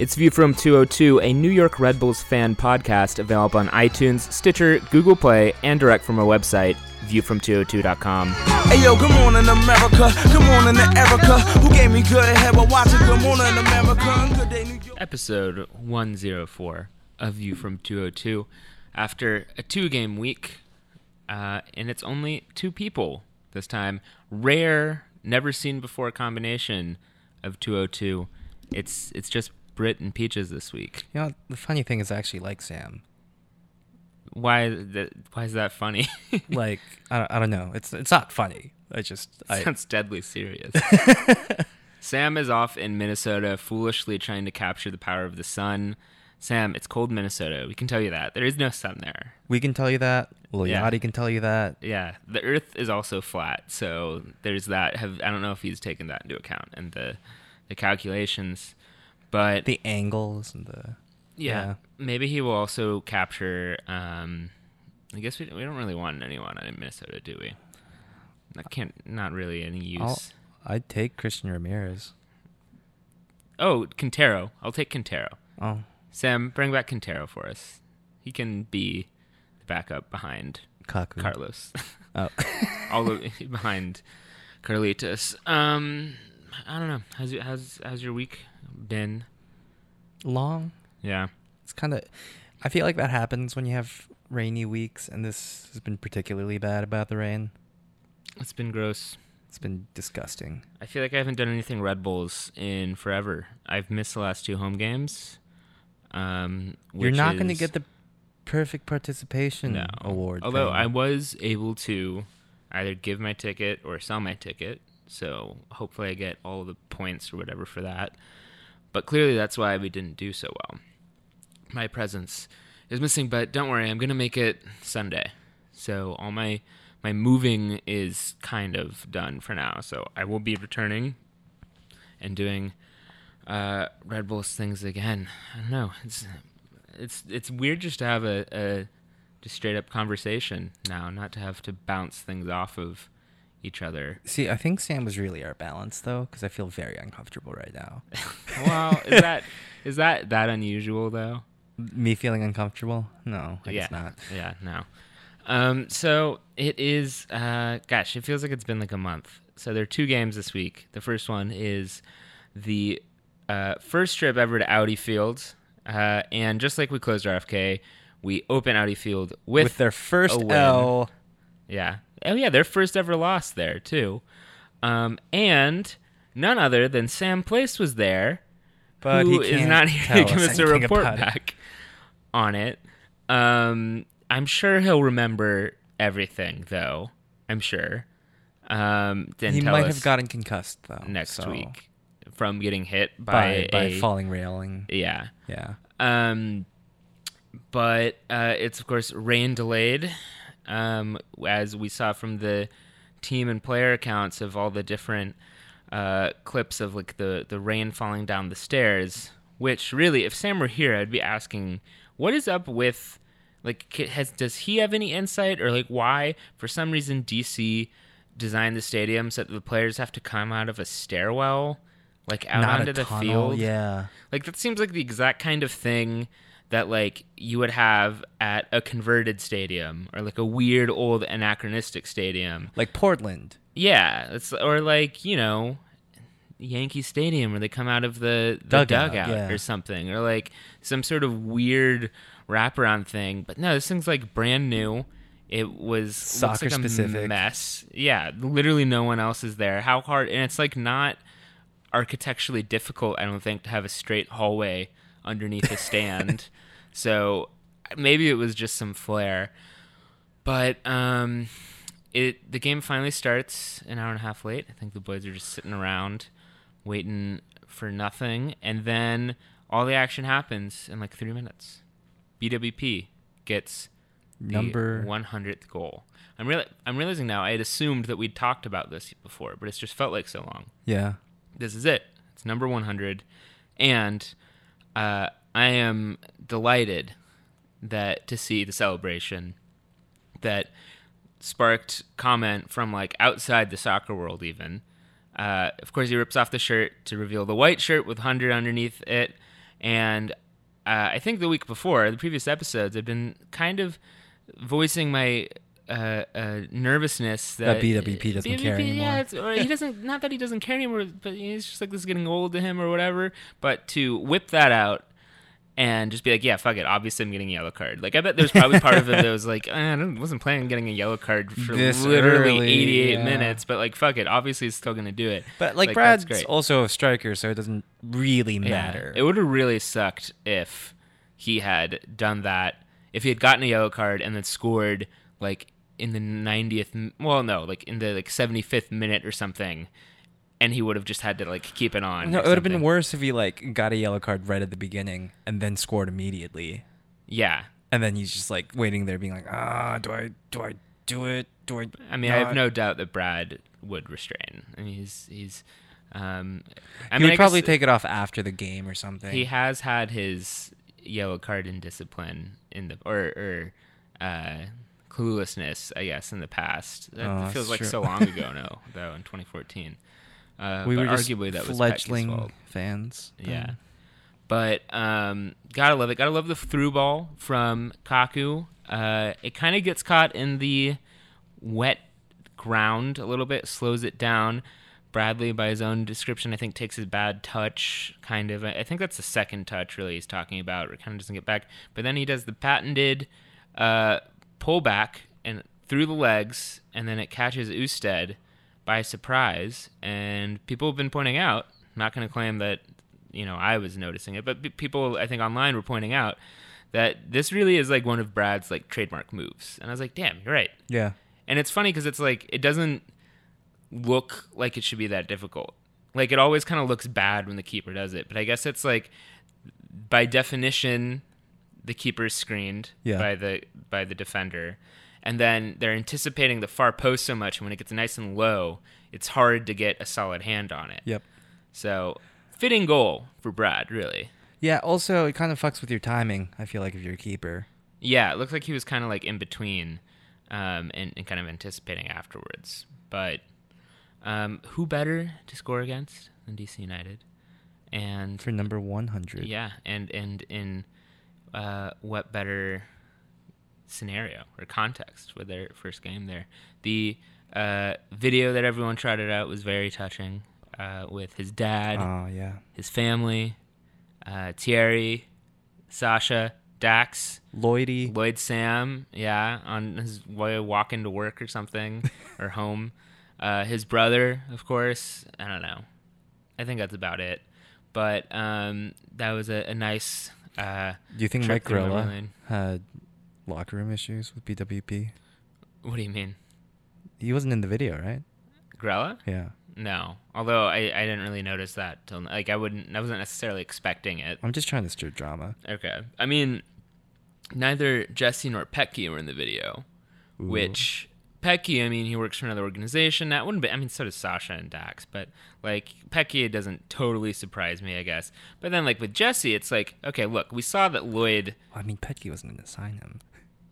It's View from 202, a New York Red Bulls fan podcast available on iTunes, Stitcher, Google Play, and direct from our website, viewfrom202.com. Hey yo, good morning America. Good morning to Erica, who gave me good head while watching Good Morning America. Good day, New York. Episode 104 of View from 202. After a two game week, uh, and it's only two people this time. Rare, never seen before combination of 202. It's it's just Brit and Peaches this week. You know, the funny thing is, I actually like Sam. Why? Why is that funny? Like, I, don't- I don't know. It's it's not funny. I just I, Sounds deadly serious. Sam is off in Minnesota, foolishly trying to capture the power of the sun. Sam, it's cold Minnesota. We can tell you that there is no sun there. we can tell you that. Yeah. Liliati can tell you that. Yeah, the Earth is also flat, so there's that. Have I don't know if he's taken that into account and the the calculations, but The angles and the yeah, yeah. maybe he will also capture. Um, I guess we we don't really want anyone in Minnesota, do we? That can't not really any use. I'll, I'd take Christian Ramirez. Oh, Quintero. I'll take Quintero. Oh, Sam, bring back Quintero for us. He can be the backup behind Kaku. Carlos. Oh. All the, behind Carlitos. Um, I don't know. How's how's how's your week been? Long. Yeah. It's kind of. I feel like that happens when you have rainy weeks, and this has been particularly bad about the rain. It's been gross. It's been disgusting. I feel like I haven't done anything Red Bulls in forever. I've missed the last two home games. Um, You're not going to get the perfect participation no award. Although thing. I was able to either give my ticket or sell my ticket, so hopefully I get all the points or whatever for that. But clearly that's why we didn't do so well. My presence is missing, but don't worry, I'm gonna make it Sunday. So all my my moving is kind of done for now. So I will be returning and doing uh, Red Bulls things again. I don't know. It's it's it's weird just to have a, a just straight up conversation now, not to have to bounce things off of each other. See, I think Sam was really our balance though, because I feel very uncomfortable right now. Well, is that is that that unusual though? Me feeling uncomfortable? No, I yeah, guess not. Yeah, no. Um, so it is. Uh, gosh, it feels like it's been like a month. So there are two games this week. The first one is the uh, first trip ever to Audi Field, uh, and just like we closed RFK, we open Audi Field with, With, their first. L, Yeah. Oh yeah, their first ever loss there too. Um, and none other than Sam Place was there, but who he is can't here to give us a report back on it. Um, I'm sure he'll remember everything, though. I'm sure. Um, then He might have gotten concussed though next so- week from getting hit by by, by a, falling railing. Yeah. Yeah. Um, but uh, it's of course rain delayed, um, as we saw from the team and player accounts of all the different uh, clips of like the the rain falling down the stairs. Which really, if Sam were here, I'd be asking, what is up with like has does he have any insight or like why for some reason DC designed the stadium so that the players have to come out of a stairwell like out Not onto the tunnel, field Yeah. like that seems like the exact kind of thing that like you would have at a converted stadium or like a weird old anachronistic stadium. Like Portland. Yeah, it's or like, you know, Yankee Stadium where they come out of the, the Dugout, dugout, yeah. or something or like some sort of weird wraparound thing. But no, this thing's like brand new. It was Soccer like specific. mess. Yeah, literally no one else is there. How hard and it's like not architecturally difficult, I don't think, to have a straight hallway underneath a stand. so maybe it was just some flair. But um, it the game finally starts an hour and a half late. I think the boys are just sitting around waiting for nothing, and then all the action happens in like three minutes. BWP gets Number 100th goal. I'm real I'm realizing now I had assumed that we'd talked about this before, but it's just felt like so long. Yeah. This is it. It's number 100, and uh, I am delighted that to see the celebration that sparked comment from like outside the soccer world even. Uh, of course, he rips off the shirt to reveal the white shirt with 100 underneath it, and uh, I think the week before, the previous episodes, I've been kind of voicing my uh, uh, nervousness that, That BWP doesn't care anymore. Yeah, or he doesn't. Not that he doesn't care anymore, but he's just like this is getting old to him or whatever. But to whip that out and just be like, yeah, fuck it. Obviously, I'm getting a yellow card. Like, I bet there's probably part of it that was like, eh, I wasn't planning on getting a yellow card for This literally early, 88 yeah. minutes, but like, fuck it. Obviously, he's still gonna do it. But like, that's Brad's great. also a striker, so it doesn't really Yeah. matter. It would have really sucked if he had done that. If he had gotten a yellow card and then scored like in the 90th, well, no, like in the like 75th minute or something, and he would have just had to like keep it on. no, it would have been worse if he like got a yellow card right at the beginning and then scored immediately, Yeah. and then he's just like waiting there, being like, ah, do I do I do it? Do I? I mean, I have no doubt that Brad would restrain. I mean, he's he's. Um, I he mean, would I probably take it off after the game or something. He has had his yellow card in discipline in the or or uh, cluelessness, I guess, in the past. That Oh, feels like true. so long ago now, though, in 2014. Uh, we were just arguably that was fledgling fans. Yeah. But um, gotta love it. Gotta love the through ball from Kaku. Uh, it kind of gets caught in the wet ground a little bit, slows it down. Bradley, by his own description, I think takes his bad touch, kind of. I think that's the second touch, really, he's talking about. It kind of doesn't get back. But then he does the patented uh, pullback and through the legs, and then it catches Ousted by surprise. And people have been pointing out, I'm not going to claim that, you know, I was noticing it, but people, I think, online were pointing out that this really is like one of Brad's like trademark moves. And I was like, damn, you're right. Yeah. And it's funny because it's like it doesn't look like it should be that difficult. Like it always kind of looks bad when the keeper does it, but I guess it's like by definition the keeper is screened Yeah. by the by the defender, and then they're anticipating the far post so much, and when it gets nice and low, it's hard to get a solid hand on it. Yep. So fitting goal for Brad, really. Yeah. Also, it kind of fucks with your timing. I feel like if you're a keeper. Yeah, it looked like he was kind of like in between, um, and, and kind of anticipating afterwards. But um, who better to score against than DC United? And for number 100. yeah, and and in uh, what better scenario or context with their first game there? The uh, video that everyone trotted out was very touching, uh, with his dad, Oh yeah. his family, uh, Thierry, Sasha, Dax. Lloydie. Lloyd Sam, yeah, on his way walking to work or something or home. Uh, his brother, of course. I don't know. I think that's about it. But um, that was a, a nice. Uh, Do you think Mike through Memory Gorilla Lane. had locker room issues with BWP? What do you mean, He wasn't in the video, right? Grella? Yeah. No. Although I, I didn't really notice that till like I wouldn't I wasn't necessarily expecting it. I'm just trying to stir drama. Okay. I mean, neither Jesse nor Petke were in the video, Ooh. which Petke, I mean, he works for another organization. That wouldn't be. I mean, so does Sasha and Dax, but like Petke, it doesn't totally surprise me, I guess. But then, like with Jesse, it's like, okay, look, we saw that Lloyd, I mean, Petke wasn't going to sign him.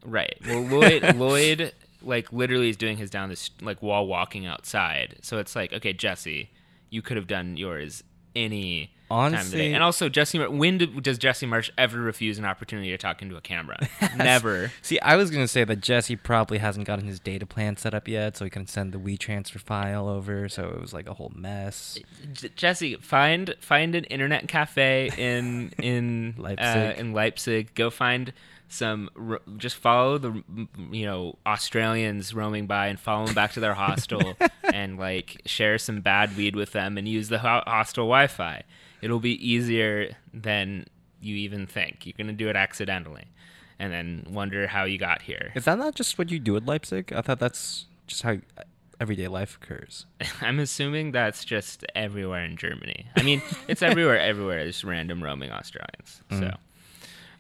Right? Well, Lloyd, Lloyd, like literally is doing his down this like while walking outside. So it's like, okay, Jesse, you could have done yours any time of the day. And also, Jesse, Mar- when did, does Jesse Marsch ever refuse an opportunity to talk into a camera? Never. See, I was going to say that Jesse probably hasn't gotten his data plan set up yet, so he can send the WeTransfer file over. So it was like a whole mess. J- Jesse, find find an internet cafe in in Leipzig. Uh, in Leipzig. Go find some. Just follow the you know Australians roaming by and follow them back to their hostel and like share some bad weed with them and use the ho- hostel Wi-Fi. It'll be easier than you even think. You're gonna do it accidentally, and then wonder how you got here. Is that not just what you do at Leipzig? I thought that's just how everyday life occurs. I'm assuming that's just everywhere in Germany. I mean, it's everywhere. Everywhere is random roaming Australians. So, mm.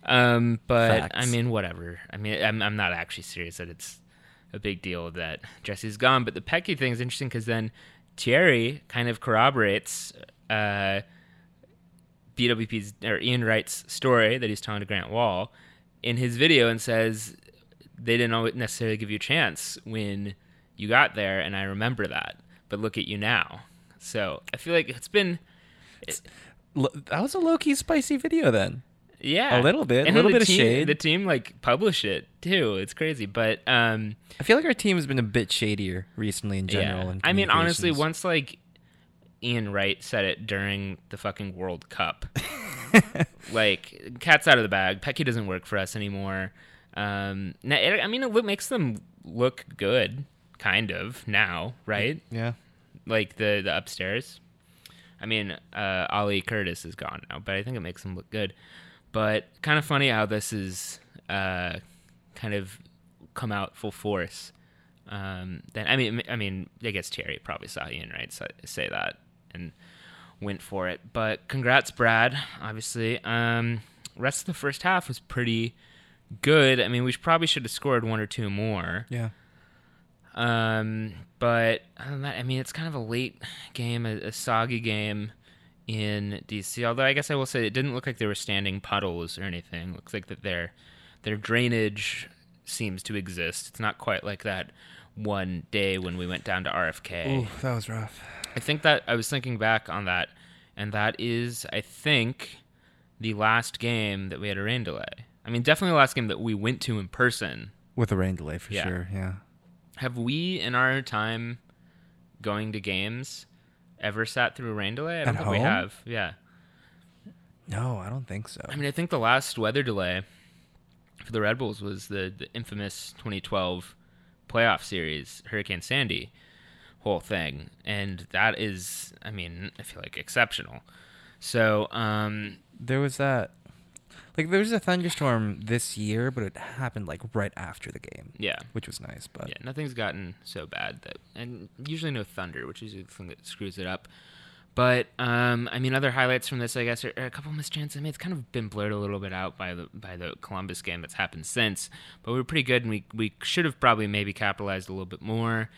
Um, but. Facts. I mean, whatever. I mean, I'm I'm not actually serious that it's a big deal that Jesse's gone. But the Petke thing is interesting because then Thierry kind of corroborates uh, BWP's or Ian Wright's story that he's telling to Grant Wahl in his video and says they didn't necessarily give you a chance when you got there, and I remember that. But look at you now. So I feel like it's been Lo- that was a low key spicy video then. Yeah, A little bit, a little bit the of team, shade. The team like published it too. It's crazy, but um, I feel like our team has been a bit shadier recently in general. yeah. in I mean, honestly, once like Ian Wright said it during the fucking World Cup, like cat's out of the bag. Petke doesn't work for us anymore. Um, na- it- I mean, it makes them look good, kind of now, right? yeah, like the the upstairs. I mean, uh, Ali Curtis is gone now, but I think it makes him look good. But kind of funny how this is uh, kind of come out full force. Um, then I mean, I mean, I guess Terry probably saw Ian Wright say, say that and went for it. But congrats, Brad. Obviously, um, rest of the first half was pretty good. I mean, we probably should have scored one or two more. yeah. Um, but other than that, I mean, it's kind of a late game, a, a soggy game in DC. Although I guess I will say it didn't look like there were standing puddles or anything. looks like that their their drainage seems to exist. It's not quite like that one day when we went down to RFK. Ooh, that was rough. I think that I was thinking back on that, and that is, I think, the last game that we had a rain delay. I mean, definitely the last game that we went to in person With a rain delay for Yeah. sure. Yeah. Have we, in our time going to games, ever sat through a rain delay? I don't At think we have. Yeah. No, I don't think so. I mean, I think the last weather delay for the Red Bulls was the, the infamous 2012 playoff series, Hurricane Sandy whole thing. And that is, I mean, I feel like exceptional. So, um, there was that. Like there was a thunderstorm this year, but it happened like right after the game, yeah. which was nice. But Yeah, nothing's gotten so bad that, and usually no thunder, which is the thing that screws it up. But um, I mean, other highlights from this, I guess, are, are a couple missed chances. I mean, it's kind of been blurred a little bit out by the by the Columbus game that's happened since. But we were pretty good, and we we should have probably maybe capitalized a little bit more.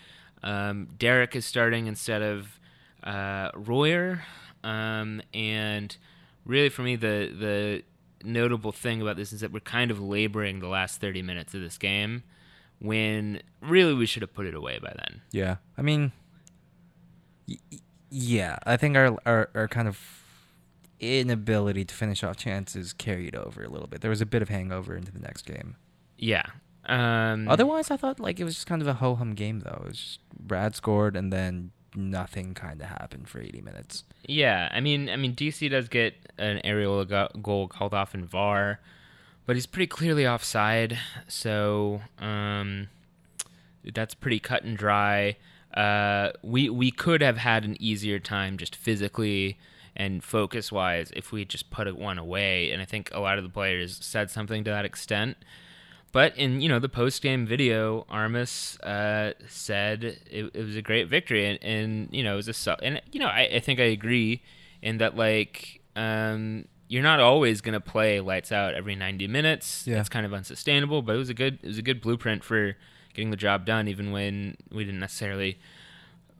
Um, Derek is starting instead of uh, Royer, um, and really for me, the the notable thing about this is that we're kind of laboring the last thirty minutes of this game when really we should have put it away by then. yeah, I mean, y- yeah, I think our, our our kind of inability to finish off chances carried over a little bit. There was a bit of hangover into the next game. Yeah. Um, Otherwise, I thought like it was just kind of a ho hum game though. It was just Brad scored and then nothing kind of happened for 80 minutes. Yeah, I mean, I mean, DC does get an aerial go- goal called off in VAR, but he's pretty clearly offside, so um, that's pretty cut and dry. Uh, we we could have had an easier time just physically and focus wise if we just put one away, and I think a lot of the players said something to that extent. But in you know the post game video, Armas uh, said it, it was a great victory, and, and you know it was a su- and you know I, I think I agree in that like um, you're not always gonna play lights out every 90 minutes. Yeah. It's kind of unsustainable, but it was a good it was a good blueprint for getting the job done, even when we didn't necessarily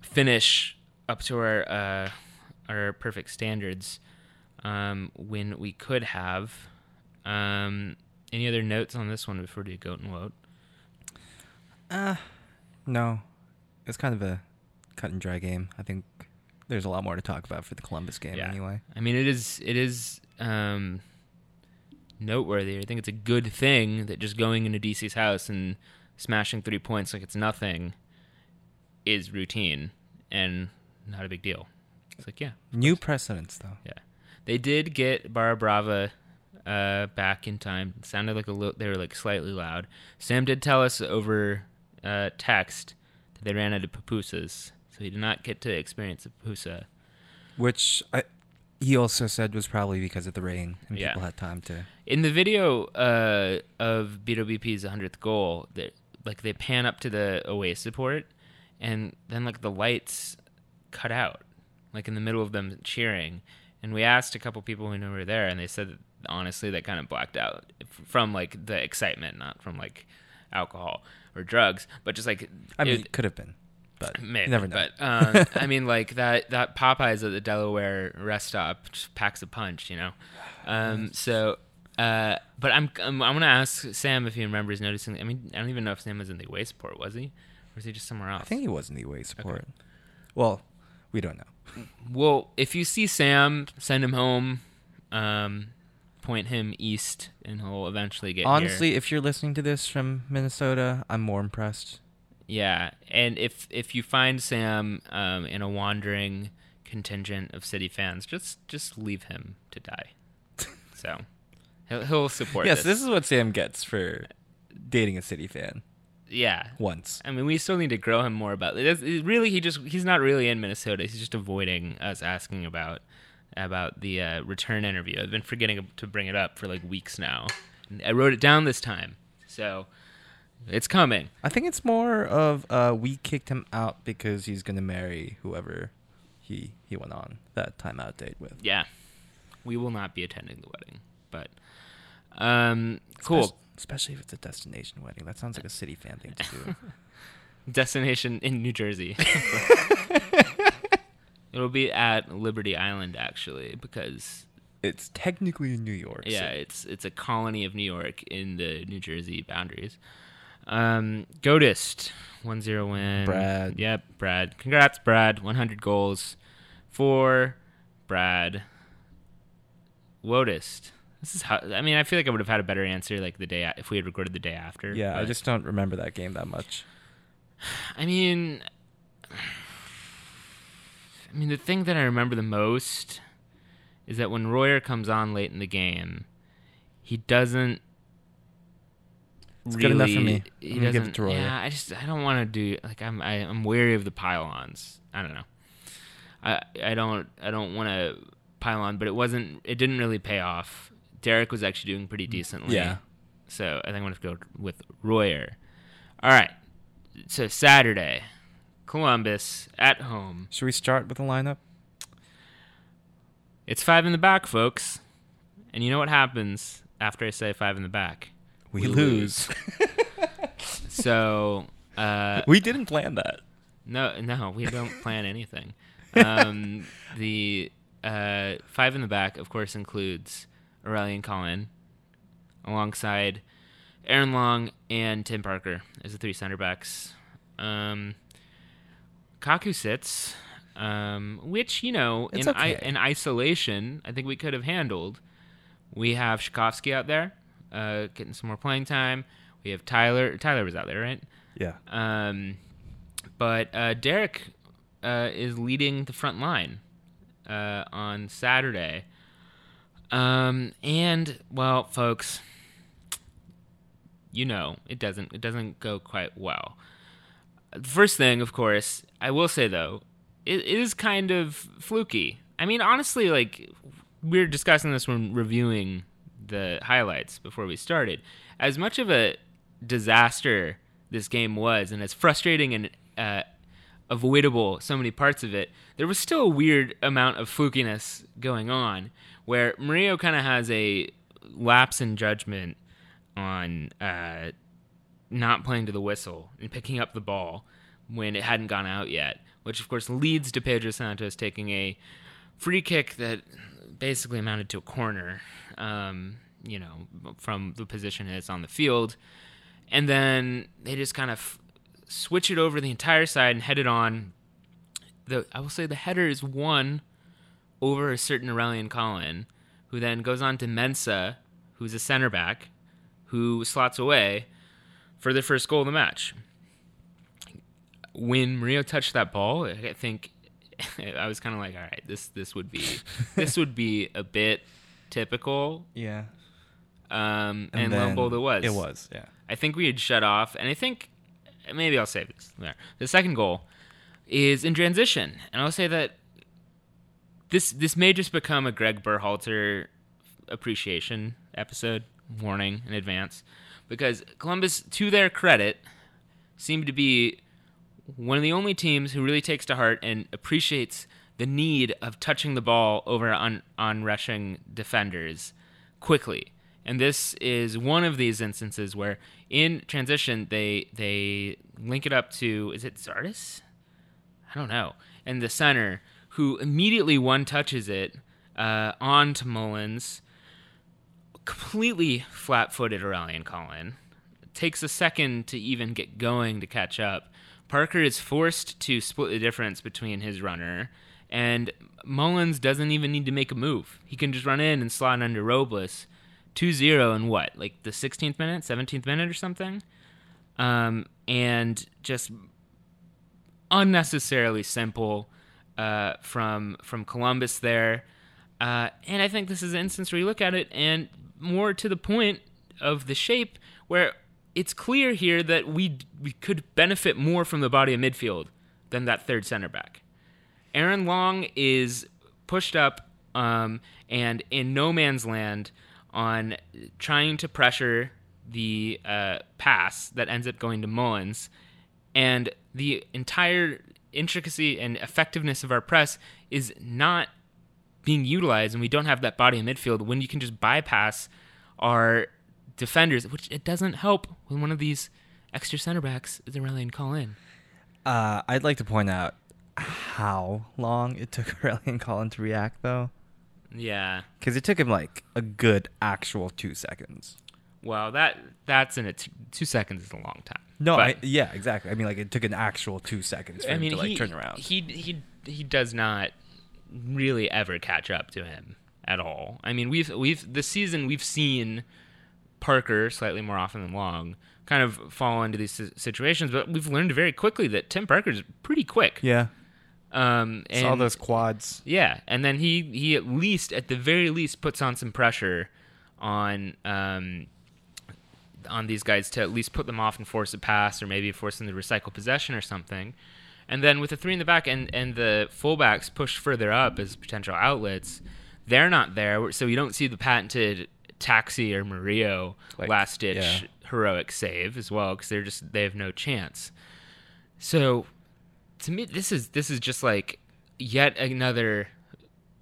finish up to our uh, our perfect standards um, when we could have. Um, any other notes on this one before we do goat and woat? Uh, no. It's kind of a cut and dry game. I think there's a lot more to talk about for the Columbus game Yeah. anyway. I mean, it is it is um, noteworthy. I think it's a good thing that just going into DC's house and smashing three points like it's nothing is routine and not a big deal. It's like yeah, New precedents though. Yeah, they did get Barra Brava uh, back in time. It sounded like a little. They were like slightly loud. Sam did tell us over uh, text that they ran out of pupusas, so he did not get to experience a pupusa. Which I, he also said was probably because of the rain and Yeah. people had time to. In the video uh, of BWP's 100th goal, that like they pan up to the away support, and then like the lights cut out, like in the middle of them cheering. And we asked a couple people who knew we were there, and they said that, honestly that kind of blacked out from like the excitement, not from like alcohol or drugs, but just like I mean, it- could have been, but Maybe, never know. But um, I mean, like that that Popeyes at the Delaware rest stop just packs a punch, you know. Um, so, uh, but I'm I'm, I'm gonna ask Sam if he remembers noticing. I mean, I don't even know if Sam was in the away support, was he, or was he just somewhere else? I think he was in the away support. Well, we don't know. well, if you see Sam, send him home. Um, point him east, and he'll eventually get here. Honestly, if you're listening to this from Minnesota, I'm more impressed. Yeah, and if if you find Sam um, in a wandering contingent of city fans, just just leave him to die. so he'll, he'll support. yes, this. this is what Sam gets for dating a City fan yeah. once. I mean, we still need to grow him more about it really, he just he's not really in Minnesota. He's just avoiding us asking about about the uh, return interview. I've been forgetting to bring it up for like weeks now. I wrote it down this time, so it's coming. I think it's more of uh, we kicked him out because he's gonna marry whoever he he went on that timeout date with. Yeah, we will not be attending the wedding, but um, cool. Espec- Especially if it's a destination wedding. That sounds like a city fan thing to do. Destination in New Jersey. It'll be at Liberty Island actually, because it's technically in New York. so- Yeah, it's it's a colony of New York in the New Jersey boundaries. Um, Godist, 1-0 win. Brad. Yep, Brad. Congrats, Brad. 100 goals for Brad. Wodist. This is how. I mean, I feel like I would have had a better answer like the day if we had recorded the day after. Yeah, I just don't remember that game that much. I mean, I mean, the thing that I remember the most is that when Royer comes on late in the game, he doesn't. It's good enough for me. He I'm give doesn't- to Royer. Yeah, I just I don't want to do like I'm I, I'm wary of the pylons. I don't know. I I don't I don't want to pile on, but it wasn't. It didn't really pay off. Derek was actually doing pretty decently. Yeah. So I think I'm gonna go with Royer. All right. So Saturday, Columbus at home. Should we start with the lineup? It's five in the back, folks. And you know what happens after I say five in the back? We lose. So uh, we didn't plan that. No, no, we don't plan anything. Um, the uh, five in the back, of course, includes Aurélien Collin, alongside Aaron Long and Tim Parker as the three center backs. Um, Kaku sits, um, which you know, It's in I, in isolation, I think we could have handled. We have Rzatkowski out there, uh, getting some more playing time. We have Tyler. Tyler was out there, right? Yeah. Um, but uh, Derek uh, is leading the front line uh, on Saturday. Um, and well, folks, you know it doesn't it doesn't go quite well. First thing, of course, I will say though, it, it is kind of fluky. I mean, honestly, like we were discussing this when reviewing the highlights before we started. As much of a disaster this game was, and as frustrating and uh, avoidable so many parts of it, there was still a weird amount of flukiness going on, where Mario kind of has a lapse in judgment on uh, not playing to the whistle and picking up the ball when it hadn't gone out yet, which of course leads to Pedro Santos taking a free kick that basically amounted to a corner, um, you know, from the position it's on the field. And then they just kind of switch it over the entire side and head it on. The I will say the header is won over a certain Aurélien Collin, who then goes on to Mensah, who's a center back, who slots away for the first goal of the match. When Mario touched that ball, I think I was kind of like, all right, this this would be this would be a bit typical. Yeah. Um, and, and it was. It was. Yeah. I think we had shut off, and I think maybe I'll save this. There. The second goal is in transition, and I'll say that this this may just become a Greg Berhalter appreciation episode. Warning in advance, because Columbus, to their credit, seemed to be one of the only teams who really takes to heart and appreciates the need of touching the ball over on on rushing defenders quickly. And this is one of these instances where in transition they they link it up to is it Zardes? I don't know. And the center who immediately one touches it uh, on to Mullins, completely flat-footed Aurélien Collin. Takes a second to even get going to catch up. Parker is forced to split the difference between his runner And Mullins doesn't even need to make a move. He can just run in and slot under Robles. 2-0 in what? Like the 16th minute, 17th minute or something? Um, and just unnecessarily simple uh, from from Columbus there. Uh, and I think this is an instance where you look at it and more to the point of the shape where it's clear here that we we could benefit more from the body of midfield than that third center back. Aaron Long is pushed up um, and in no man's land on trying to pressure the uh, pass that ends up going to Mullins, and the entire intricacy and effectiveness of our press is not being utilized, and we don't have that body in midfield when you can just bypass our defenders, which it doesn't help when one of these extra center backs is Aurélien Collin. Uh, I'd like to point out how long it took Aurélien Collin to react, though. Yeah. Because it took him like a good actual two seconds. Well, that that's in a t- two seconds is a long time. No, I, yeah, exactly. I mean, like it took an actual two seconds for I him mean, to like he, turn around. He he he does not really ever catch up to him at all. I mean, we've we've this season we've seen Parker slightly more often than Long kind of fall into these situations, but we've learned very quickly that Tim Parker's pretty quick. yeah, Um, and saw those quads. yeah, and then he he at least at the very least puts on some pressure on um on these guys to at least put them off and force a pass or maybe force them to recycle possession or something. And then with the three in the back and and the fullbacks pushed further up as potential outlets, they're not there, so you don't see the patented Taxi or Murillo Like, last ditch yeah. heroic save as well because they're just they have no chance. So to me this is this is just like yet another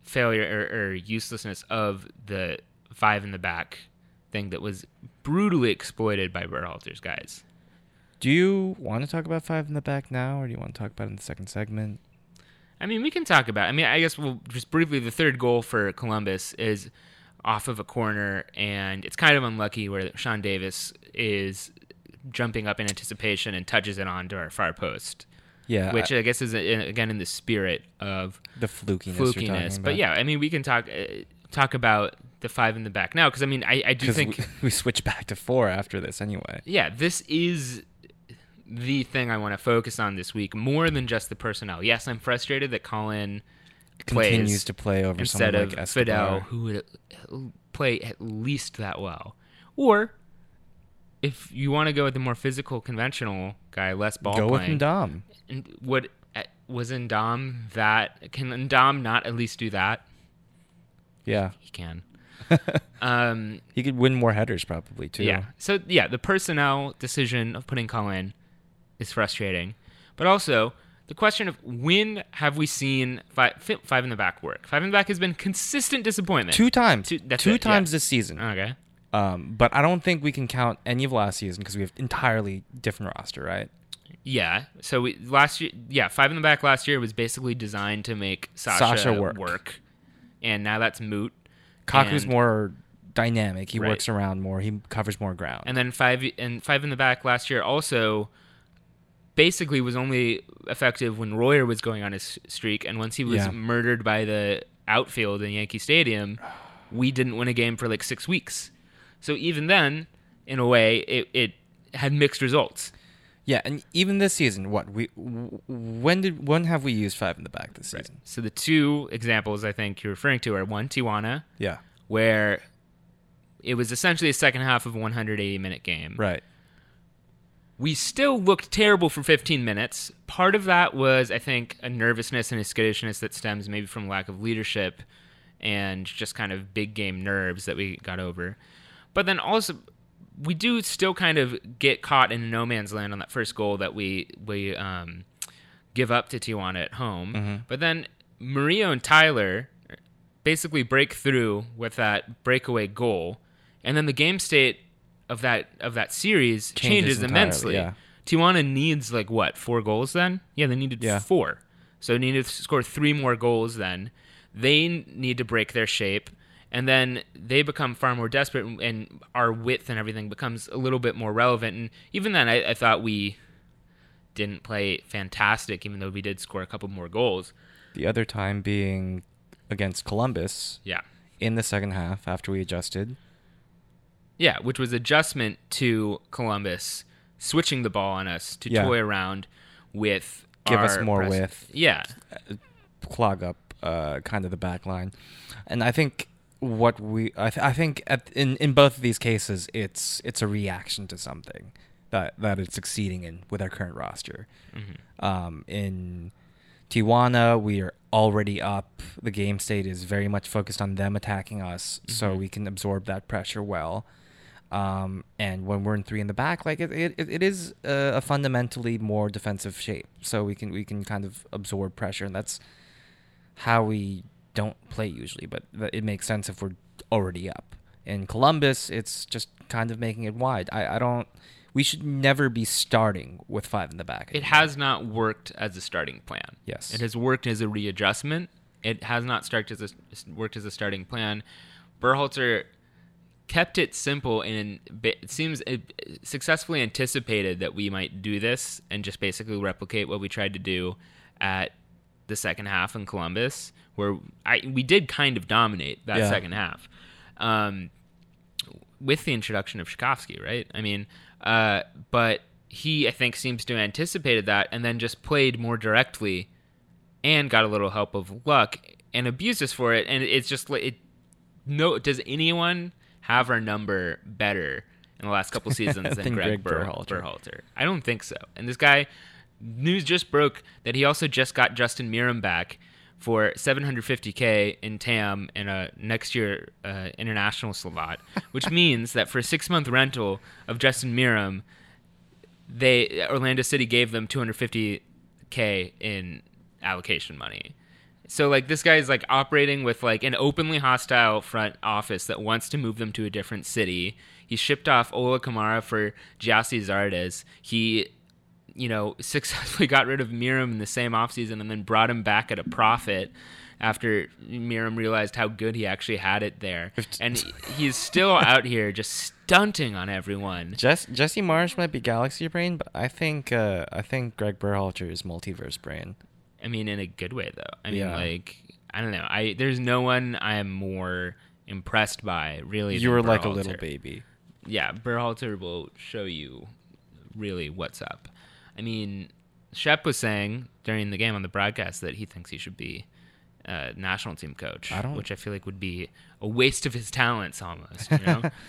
failure or, or uselessness of the five in the back thing that was brutally exploited by Berhalter's guys. Do you want to talk about five in the back now, or do you want to talk about it in the second segment? I mean, we can talk about. I mean, I guess we'll just briefly. The third goal for Columbus is off of a corner, and it's kind of unlucky where Sean Davis is jumping up in anticipation and touches it onto our far post, Yeah, which I- I guess is again in the spirit of the flukiness. flukiness. But yeah, I mean, we can talk uh, talk about the five in the back now because I mean, I, I do think we, we switch back to four after this anyway. yeah, this is the thing I want to focus on this week more than just the personnel. Yes, I'm frustrated that Collin Continues to play over instead someone of like Fidel, who would play at least that well. Or if you want to go with the more physical, conventional guy, less ball Go with playing, Ndam. and what uh, was Ndam that can Ndam not at least do that? Yeah, He can. um, he could win more headers probably too. Yeah. So yeah, the personnel decision of putting Collin is frustrating, but also the question of when have we seen five, fi- five in the back work? Five in the back has been consistent disappointment. two times. Two- that's two it, yeah. times this season. Okay. Um, but I don't think we can count any of last season because we have entirely different roster, right? Yeah. So we last year, yeah, five in the back last year was basically designed to make Sasha, Sasha work. work, and now that's moot. Kaku's And- more dynamic. He Right. works around more. He covers more ground. And then five and five in the back last year also basically was only effective when Royer was going on his streak, and once he was Yeah. murdered by the outfield in Yankee Stadium, we didn't win a game for like six weeks. So even then, in a way, it, it had mixed results. yeah, and even this season, what we when did when have we used five in the back this season? So the two examples I think you're referring to are one Tijuana, Yeah, where it was essentially a second half of a 180 minute game. right. We still looked terrible for 15 minutes. Part of that was, I think, a nervousness and a skittishness that stems maybe from lack of leadership and just kind of big game nerves that we got over. But then also, we do still kind of get caught in no man's land on that first goal that we we um, give up to Tijuana at home. But then Murillo and Tyler basically break through with that breakaway goal, and then the game state of that of that series changes, Changes immensely. yeah. Tijuana needs like what four goals then? Yeah, they needed Yeah. four, so they needed to score three more goals. Then they need to break their shape, and then they become far more desperate, and- and our width and everything becomes a little bit more relevant. And even then, I, I thought we didn't play fantastic, even though we did score a couple more goals. The other time being against Columbus Yeah. in the second half after we adjusted. Yeah, which was adjustment to Columbus switching the ball on us to Yeah. toy around with Give us more press- width. Yeah. clog up uh, kind of the back line. And I think what we I, th- I think at, in in both of these cases it's it's a reaction to something that that it's succeeding in with our current roster. Mm-hmm. Um, in Tijuana, we are already up. The game state is very much focused on them attacking us, so Mhm. we can absorb that pressure well. Um, and when we're in three in the back, like it, it, it is a, a fundamentally more defensive shape, so we can we can kind of absorb pressure, and that's how we don't play usually. But it makes sense if we're already up. In Columbus, it's just kind of making it wide. I, I don't. We should never be starting with five in the back. It has not worked as a starting plan. Yes. It has worked as a readjustment. It has not as a, worked as a starting plan. Berhalter kept it simple and it seems it successfully anticipated that we might do this and just basically replicate what we tried to do at the second half in Columbus, where I we did kind of dominate that Yeah. second half. Um, with the introduction of Rzatkowski, right? I mean, uh, but he, I think, seems to have anticipated that and then just played more directly and got a little help of luck and abused us for it. And it's just like, it, no, does anyone have our number better in the last couple seasons than Greg, Greg Berhalter. Berhalter? I don't think so. And this guy, news just broke that he also just got Justin Meram back for 750k in TAM and a next year uh, international slot, which means that for a six month rental of Justin Meram, they Orlando City gave them 250k in allocation money. So like this guy is like operating with like an openly hostile front office that wants to move them to a different city. He shipped off Ola Kamara for Gyasi Zardes. He you know, successfully got rid of Meram in the same offseason and then brought him back at a profit after Meram realized how good he actually had it there. And he's still out here just stunting on everyone. Jess, Jesse Marsch might be Galaxy Brain, but I think uh, I think Greg Berhalter is Multiverse Brain. I mean, in a good way though. I mean, Yeah. like I don't know. I there's no one I am more impressed by really. You were like a little baby. Yeah, Berhalter will show you really what's up. I mean, Shep was saying during the game on the broadcast that he thinks he should be uh, national team coach, I don't- which I feel like would be a waste of his talents almost. You know?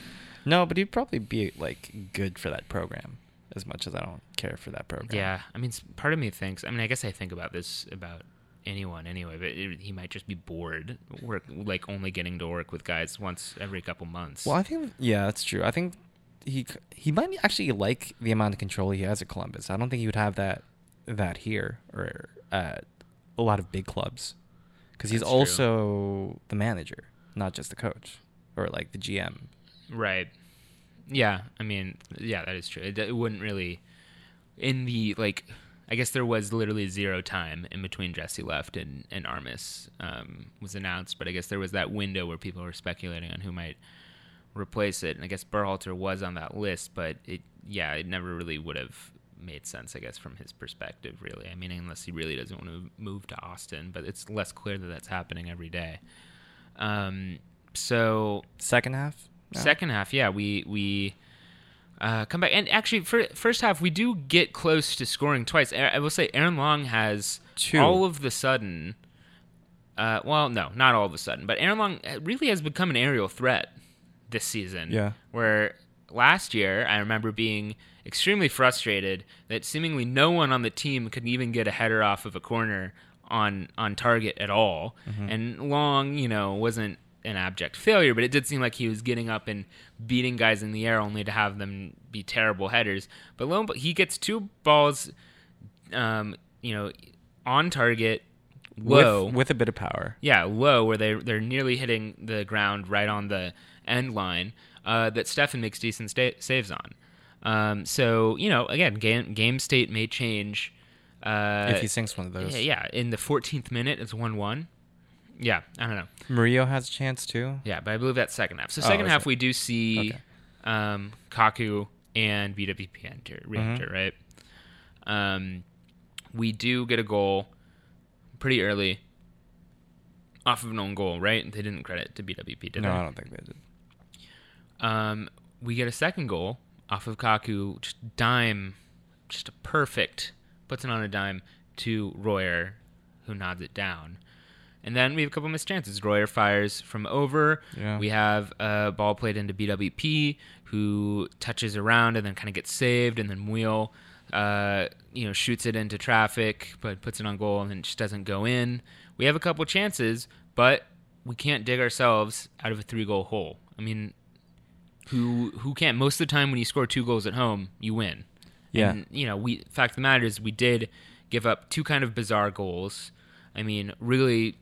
No, but he'd probably be like good for that program. As much as I don't care for that program. yeah, I mean, part of me thinks. I mean, I guess I think about this about anyone anyway, but it, he might just be bored, work like only getting to work with guys once every couple months. Well, I think yeah, that's true. I think he he might actually like the amount of control he has at Columbus. I don't think he would have that that here or at a lot of big clubs because he's That's true. also the manager, not just the coach or like the GM. Right. Yeah, I mean, yeah, that is true. It, it wouldn't really, in the like, I guess there was literally zero time in between Jesse left and and Armas um, was announced, but I guess there was that window where people were speculating on who might replace it, and I guess Berhalter was on that list, but it, yeah, it never really would have made sense, I guess, from his perspective, really. I mean, unless he really doesn't want to move to Austin, but it's less clear that that's happening every day. Um, so Second half. No? Second half, yeah, we we uh, come back, and actually, for first half, we do get close to scoring twice. I I will say, Aaron Long has Two. all of the sudden. Uh, well, no, not all of a sudden, but Aaron Long uh, really has become an aerial threat this season. Yeah. Where last year, I remember being extremely frustrated that seemingly no one on the team could even get a header off of a corner on on target at all. Mm-hmm. And Long, you know, wasn't an abject failure, but it did seem like he was getting up and beating guys in the air only to have them be terrible headers. But lo he gets two balls, um, you know, on target, low. with, with a bit of power. Yeah, low, where they they're nearly hitting the ground right on the end line. Uh, that Steffen makes decent sta- saves on. Um, so you know, again, game game state may change. Uh, if he sinks one of those, yeah, yeah, in the 14th minute, it's one one. Yeah, I don't know. Murillo has a chance too. Yeah, but I believe that's second half. So Oh, second is half, we do see Okay. um, Kaku and BWP enter, Mm-hmm. right? Um, we do get a goal pretty early off of an own goal, right? They didn't credit to BWP, did no, they? No, I don't think they did. Um, we get a second goal off of Kaku, just dime, just a perfect, puts it on a dime to Royer, who nods it down. And then we have a couple missed chances. Royer fires from over. Yeah. We have a ball played into BWP, who touches around and then kind of gets saved, and then Wheel, uh, you know, shoots it into traffic, but puts it on goal and it just doesn't go in. We have a couple chances, but we can't dig ourselves out of a three-goal hole. I mean, who who can't? Most of the time, when you score two goals at home, you win. Yeah. And, you know, we fact of the matter is we did give up two kind of bizarre goals. I mean, really,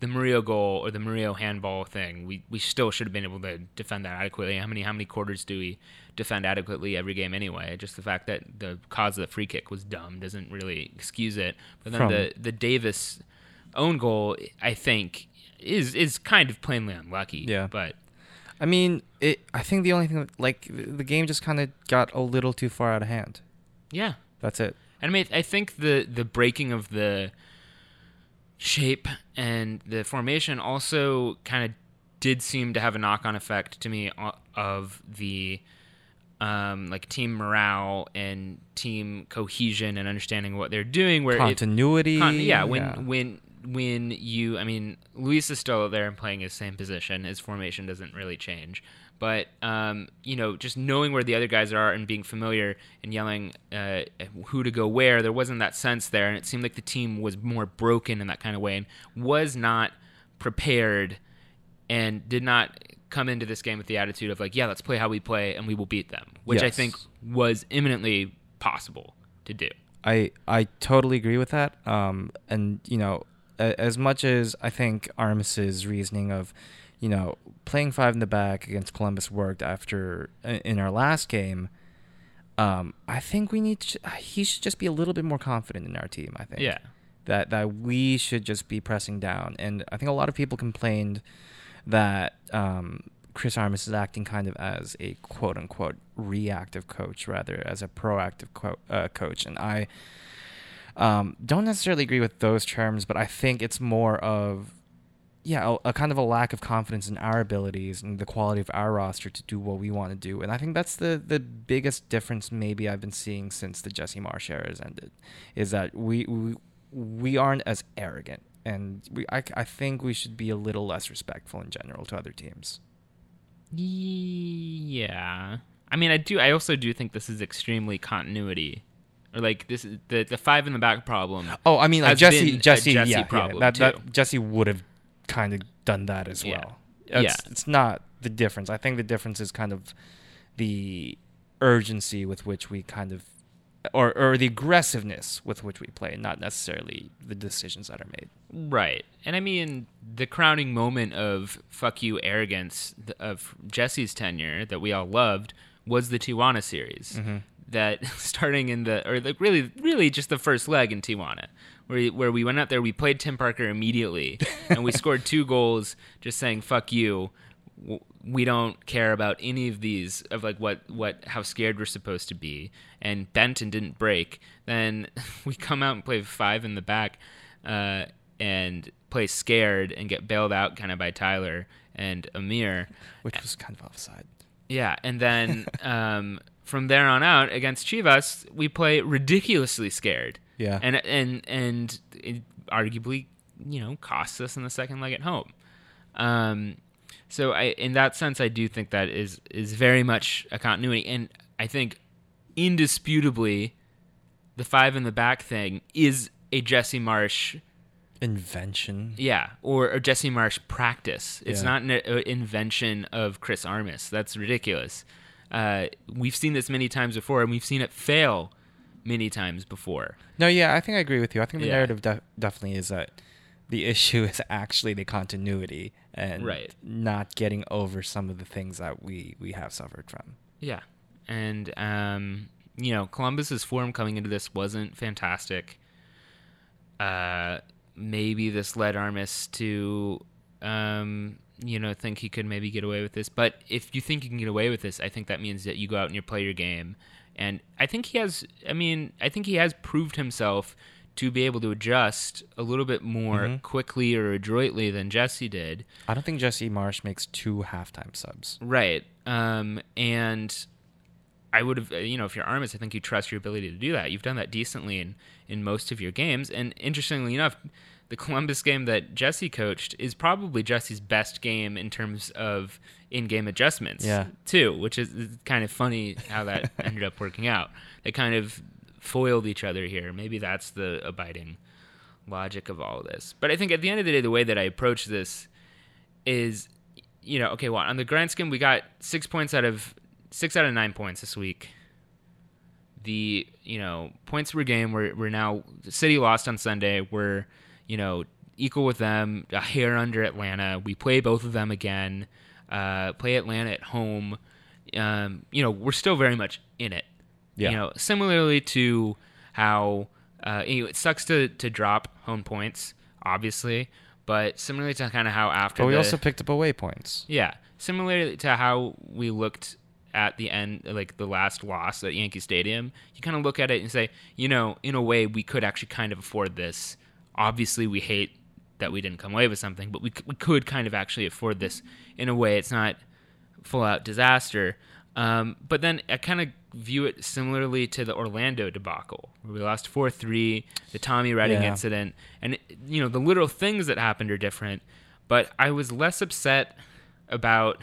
the Murillo goal or the Murillo handball thing, we, we still should have been able to defend that adequately. How many how many quarters do we defend adequately every game anyway? Just the fact that the cause of the free kick was dumb doesn't really excuse it. But then From- the the Davis own goal, I think, is is kind of plainly unlucky. Yeah. But I mean, it. I think the only thing, like, the the game just kind of got a little too far out of hand. yeah, That's it. And I mean, I think the the breaking of the shape and the formation also kind of did seem to have a knock on effect to me of the um, like team morale and team cohesion and understanding what they're doing. Where it, Continuity. Con- yeah, when when when you, I mean, Luis is still there and playing his same position. His formation doesn't really change, but um, you know, just knowing where the other guys are and being familiar and yelling uh, who to go where, there wasn't that sense there, and it seemed like the team was more broken in that kind of way and was not prepared and did not come into this game with the attitude of like, yeah, let's play how we play and we will beat them, which I think was imminently possible to do. I I totally agree with that. Um, and you know, as much as I think Armas's reasoning of, you know, playing five in the back against Columbus worked after in our last game. Um, I think we need to, he should just be a little bit more confident in our team. I think. Yeah. That that we should just be pressing down, and I think a lot of people complained that um, Chris Armas is acting kind of as a quote unquote reactive coach rather as a proactive co- uh, coach, and I um, don't necessarily agree with those terms, but I think it's more of yeah, a, a kind of a lack of confidence in our abilities and the quality of our roster to do what we want to do. And I think that's the the biggest difference maybe I've been seeing since the Jesse Marsch era has ended, is that we we, we aren't as arrogant, and we I, I think we should be a little less respectful in general to other teams. Yeah. I mean, I do. I also do think this is extremely continuity, or like this is the the five in the back problem. Oh, I mean, like Jesse, Jesse, Jesse yeah, problem, yeah, that, that Jesse would have kind of done that as Yeah. well. It's, Yeah. it's not the difference. I think the difference is kind of the urgency with which we kind of, or or the aggressiveness with which we play, not necessarily the decisions that are made. Right. And I mean, the crowning moment of fuck you arrogance of Jesse's tenure that we all loved was the Tijuana series. Mm-hmm. That starting in the, or like really, really just the first leg in Tijuana, where, we- where we went out there, we played Tim Parker immediately, and we scored two goals just saying fuck you. We don't care about any of these of like what what how scared we're supposed to be. And Benton didn't break. Then we come out and play five in the back, uh, and play scared and get bailed out kind of by Tyler and Amir. Which was kind of offside. Yeah, and then um, from there on out against Chivas, we play ridiculously scared. Yeah. and and and it arguably, you know, costs us in the second leg at home. Um, so I, in that sense, I do think that is is very much a continuity, and I think indisputably, the five in the back thing is a Jesse Marsch Invention. yeah, or a Jesse Marsch practice. It's Yeah. not an uh, invention of Chris Armas. That's ridiculous. Uh, we've seen this many times before, and we've seen it fail many times before. No, yeah, I think I agree with you. I think the Yeah. narrative def- definitely is that the issue is actually the continuity and Right. not getting over some of the things that we we have suffered from. Yeah, and um, you know, Columbus's form coming into this wasn't fantastic. Uh, maybe this led Armas to, um, you know, think he could maybe get away with this. But if you think you can get away with this, I think that means that you go out and you play your game. And I think he has. I mean, I think he has proved himself to be able to adjust a little bit more Mhm. quickly or adroitly than Jesse did. I don't think Jesse Marsch makes two halftime subs. Right. Um, and I would have, you know, if you're Armas, I think you trust your ability to do that. You've done that decently in, in most of your games. And interestingly enough, the Columbus game that Jesse coached is probably Jesse's best game in terms of in game adjustments, Yeah. too, which is kind of funny how that ended up working out. They kind of foiled each other here. Maybe that's the abiding logic of all of this. But I think at the end of the day, the way that I approach this is, you know, okay, well, on the grand scheme, we got six points out of six out of nine points this week. The you know points per game, we're we're now the City lost on Sunday. We're you know equal with them, a hair under Atlanta. We play both of them again. Uh, play Atlanta at home. Um, you know, we're still very much in it. Yeah. You know, similarly to how uh, it sucks to to drop home points, obviously, but similarly to kind of how after But we the, also picked up away points. yeah, similarly to how we looked at the end, like the last loss at Yankee Stadium, you kind of look at it and say, you know, in a way, we could actually kind of afford this. Obviously, we hate that we didn't come away with something, but we c- we could kind of actually afford this in a way. It's not full out disaster. Um, but then I kind of view it similarly to the Orlando debacle, where we lost 4 3, the Tommy Redding Yeah. incident. And, it- you know, the little things that happened are different. But I was less upset about,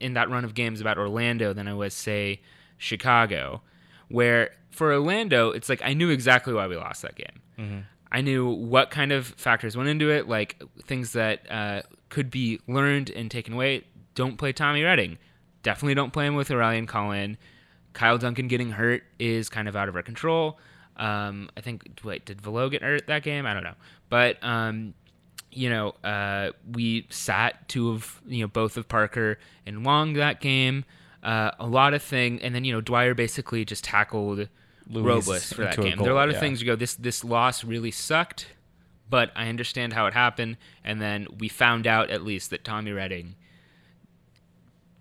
in that run of games, about Orlando than I was, say, Chicago, where for Orlando, it's like I knew exactly why we lost that game. I knew what kind of factors went into it, like things that uh, could be learned and taken away. Don't play Tommy Redding. Definitely don't play him with Aurélien Collin. Kyle Duncan getting hurt is kind of out of our control. Um, I think, wait, did Velo get hurt that game? I don't know. But, um, you know, uh, we sat two of, you know, both of Parker and Long that game. Uh, a lot of thing, and then you know Dwyer basically just tackled Luis Robles for that game. there are a lot of yeah. things you go. This this loss really sucked, but I understand how it happened. And then we found out at least that Tommy Redding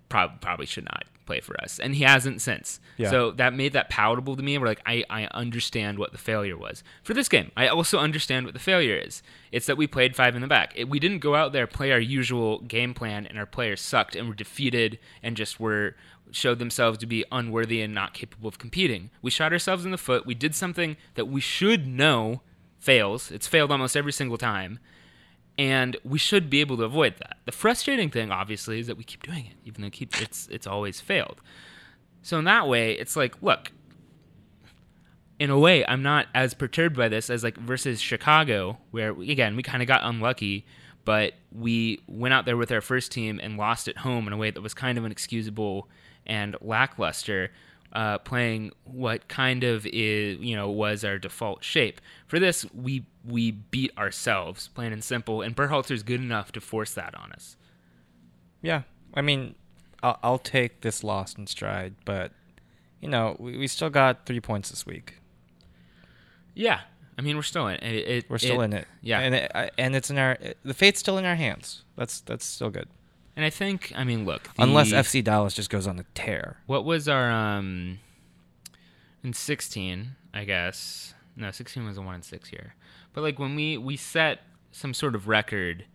prob- probably should not play for us, and he hasn't since. Yeah. So that made that palatable to me. We're like, I, I understand what the failure was for this game. I also understand what the failure is. It's that we played five in the back. It, we didn't go out there play our usual game plan, and our players sucked and were defeated and just were showed themselves to be unworthy and not capable of competing. We shot ourselves in the foot. We did something that we should know fails. It's failed almost every single time and we should be able to avoid that. The frustrating thing, obviously, is that we keep doing it, even though it's it's always failed. So in that way, it's like, look, in a way, I'm not as perturbed by this as like versus Chicago, where again we kind of got unlucky, but we went out there with our first team and lost at home in a way that was kind of inexcusable and lackluster. Uh, playing what kind of is you know was our default shape. For this, we we beat ourselves, plain and simple. And Berhalter's good enough to force that on us. Yeah, I mean, I'll, I'll take this loss in stride, but you know, we, we still got three points this week. Yeah, I mean we're still in it. it We're still in it. Yeah, and it, and it's in our the fate's still in our hands. That's that's still good. And I think, I mean, look, Unless FC Dallas just goes on a tear. What was our um in sixteen? I guess no, sixteen was a one and six year. But like when we we set some sort of record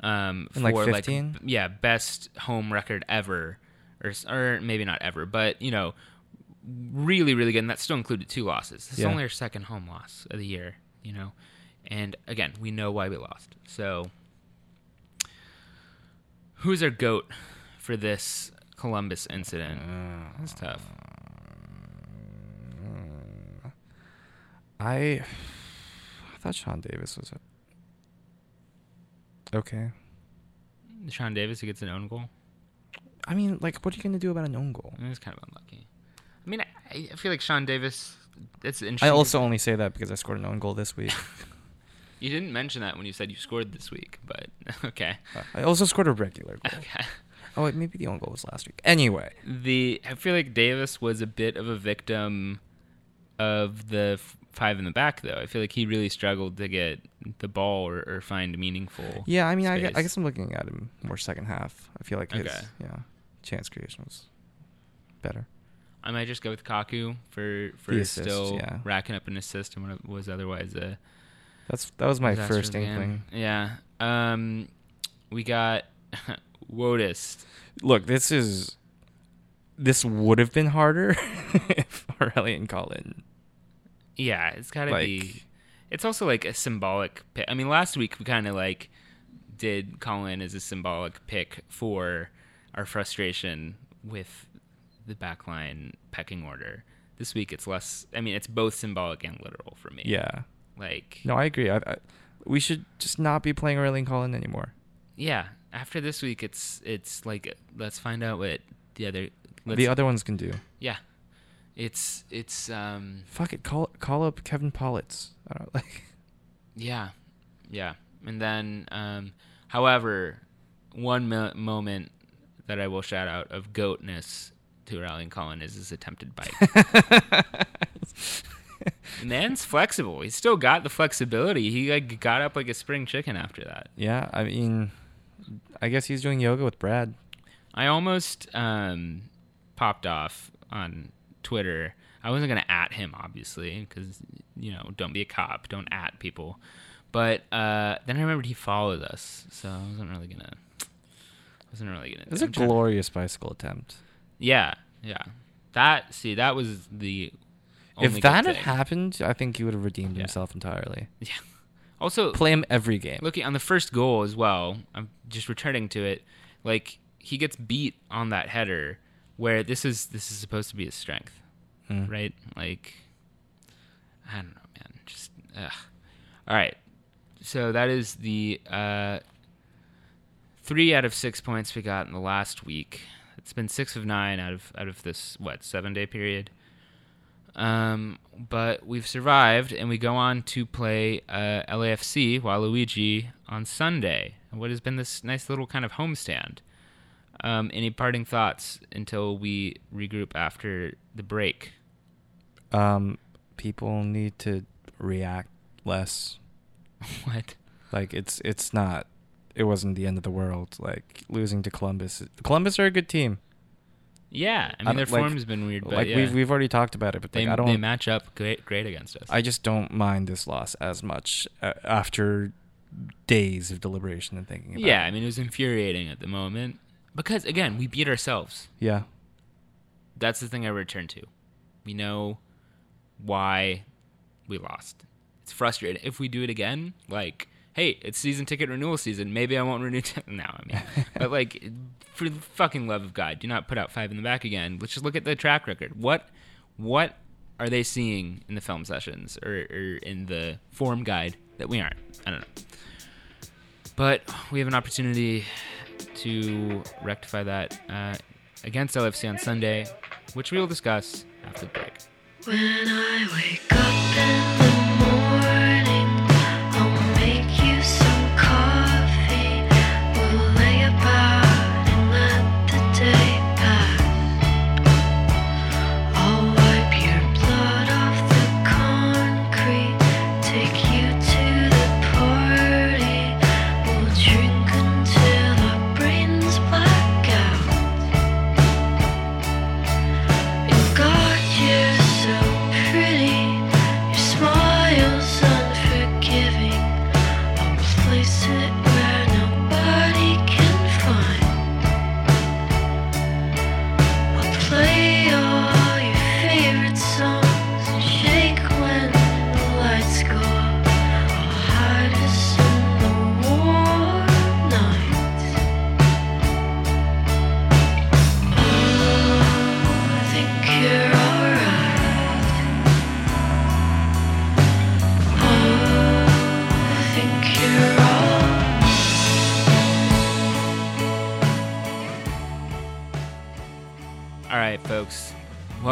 um In, for like, like 15? b- yeah best home record ever or or maybe not ever, but you know really really good. And that still included two losses. It's Yeah. only our second home loss of the year, you know. And again, we know why we lost. So who's our goat for this Columbus incident? That's tough. I I thought Sean Davis was it. Okay. Sean Davis who gets an own goal. I mean, like, what are you gonna do about an own goal? It's kind of unlucky. I mean, I, I feel like Sean Davis. That's interesting. I also only say that because I scored an own goal this week. you didn't mention that when you said you scored this week, but okay, I also scored a regular goal. okay. Oh wait, maybe the own goal was last week. Anyway, The I feel like Davis was a bit of a victim of the f- five in the back, though. I feel like he really struggled to get the ball or, or find meaningful. yeah, I mean, I, I guess I'm looking at him more second half. I feel like his Okay. yeah chance creation was better. I might just go with Kaku for for assist, still yeah. racking up an assist and what was otherwise a That's that was my disastrous first inkling. Yeah. Um, we got Wotus. Look, this is this would have been harder if Aurélien Collin. Yeah, it's got to Like- be. It's also like a symbolic pick. I mean, last week we kind of like did Collin as a symbolic pick for our frustration with the backline pecking order. This week it's less. I mean, it's both symbolic and literal for me. Yeah. Like, No, I agree. I, I, we should just not be playing Aurélien Collin anymore. yeah. After this week, it's it's like let's find out what the other. Let's, the other ones can do. Yeah. It's it's um Fuck it. Call call up Kevin Politz. I don't like. Yeah, yeah. And then, um, however, one mo- moment that I will shout out of goatness to Aurélien Collin is his attempted bite. Man's flexible. He's still got the flexibility. He like got up like a spring chicken after that. Yeah, I mean, I guess he's doing yoga with Brad. I almost um, popped off on Twitter. I wasn't gonna at him, obviously, because you know, don't be a cop, don't at people. But uh, then I remembered he followed us, so I wasn't really gonna. Wasn't really gonna. It was a glorious bicycle attempt. Yeah, yeah. That see, that was the. If that had thing. happened, I think he would have redeemed Yeah. himself entirely. yeah. Also, Play him every game. looking on the first goal as well i'm just returning to it like he gets beat on that header where this is this is supposed to be his strength Mm. right like i don't know man just ugh. all right so that is the uh three out of six points we got in the last week it's been six of nine out of out of this what seven day period um, but we've survived, and we go on to play uh, LAFC Waluigi on Sunday. What has been this nice little kind of homestand? Um, any parting thoughts until we regroup after the break? Um, people need to react less. what? Like it's it's not. It wasn't the end of the world. Like losing to Columbus. Columbus are a good team. Yeah, I I mean their don't- like- form's been weird, but like yeah. we've we've already talked about it, but they like, I don't. they match up great great against us. I just don't mind this loss as much uh, after days of deliberation and thinking about yeah, I mean it was infuriating at the moment because again we beat ourselves. Yeah. that's the thing I return to. We know why we lost. It's frustrating. If we do it again, like, hey, it's season ticket renewal season. Maybe I won't renew. T- no, I mean, but like, for the fucking love of God, do not put out five in the back again. Let's just look at the track record. What, what are they seeing in the film sessions or, or in the form guide that we aren't? I don't know. But we have an opportunity to rectify that uh, against LFC on Sunday, which we will discuss after the break.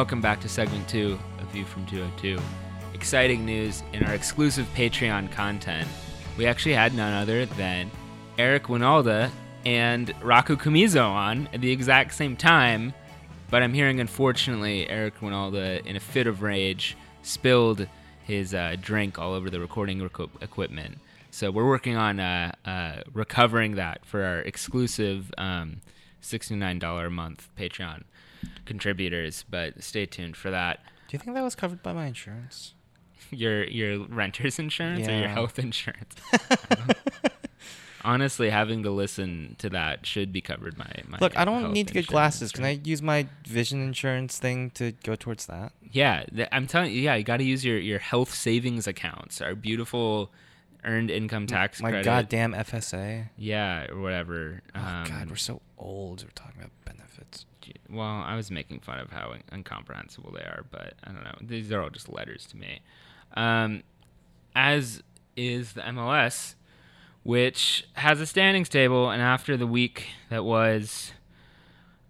Welcome back to segment two of View from 202. Exciting news in our exclusive Patreon content. We actually had none other than Eric Wynalda and Raku Kamizo on at the exact same time, but I'm hearing, unfortunately, Eric Wynalda, in a fit of rage, spilled his uh, drink all over the recording reco- equipment. So we're working on uh, uh, recovering that for our exclusive um, $69 a month Patreon contributors, but stay tuned for that. Do you think that was covered by my insurance? Your your renter's insurance or your health insurance? Honestly, having to listen to that should be covered by my Look, I don't need to get insurance. glasses. Can I use my vision insurance thing to go towards that? Yeah, th- I'm telling you. Yeah, you got to use your your health savings accounts, our beautiful earned income tax my credit. goddamn FSA. Yeah, or whatever. Oh Um, God, we're so old. We're talking about benefits. Well, I was making fun of how incomprehensible they are, but I don't know. These are all just letters to me. Um, as is the MLS, which has a standings table, and after the week that was,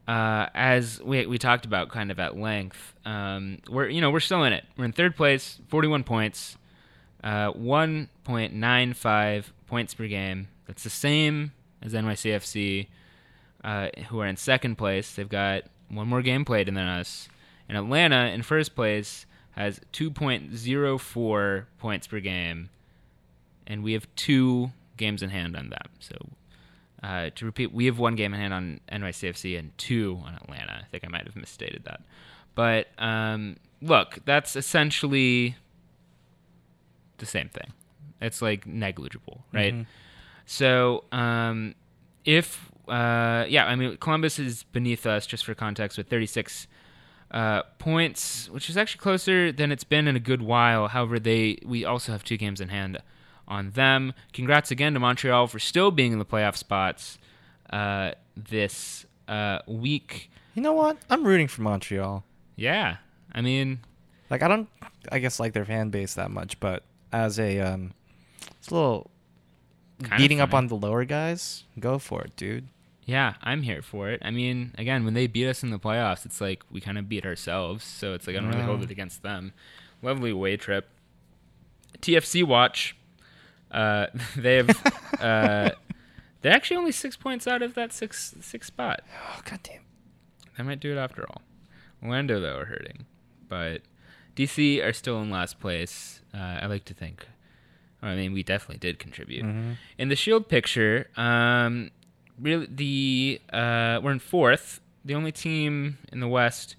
uh, as we we talked about kind of at length, um, we're you know we're still in it. We're in third place, forty-one points, uh, one point nine five points per game. That's the same as NYCFC uh, who are in second place. They've got one more game played than us. And Atlanta in first place has 2.04 points per game, and we have two games in hand on them. So uh, to repeat, we have one game in hand on NYCFC and two on Atlanta. I think I might have misstated that. But um, look, that's essentially the same thing. It's like negligible, right? So um, if uh, yeah, I mean Columbus is beneath us just for context with 36 uh, points, which is actually closer than it's been in a good while. However, they we also have two games in hand on them. Congrats again to Montreal for still being in the playoff spots uh, this uh, week. You know what? I'm rooting for Montreal. Yeah, I mean Like I don't, I guess like their fan base that much, but as a um, it's a little beating up on the lower guys. Go for it, dude. Yeah, I'm here for it. I mean, again, when they beat us in the playoffs, it's like we kind of beat ourselves. So it's like I don't really hold it against them. Lovely way trip. TFC watch. Uh, they have. uh, they're actually only six points out of that six six spot. Oh goddamn. They might do it after all. Orlando though are hurting, but DC are still in last place. Uh, I like to think. I mean, we definitely did contribute in the Shield picture. Um, really, the uh, we're in fourth. The only team in the West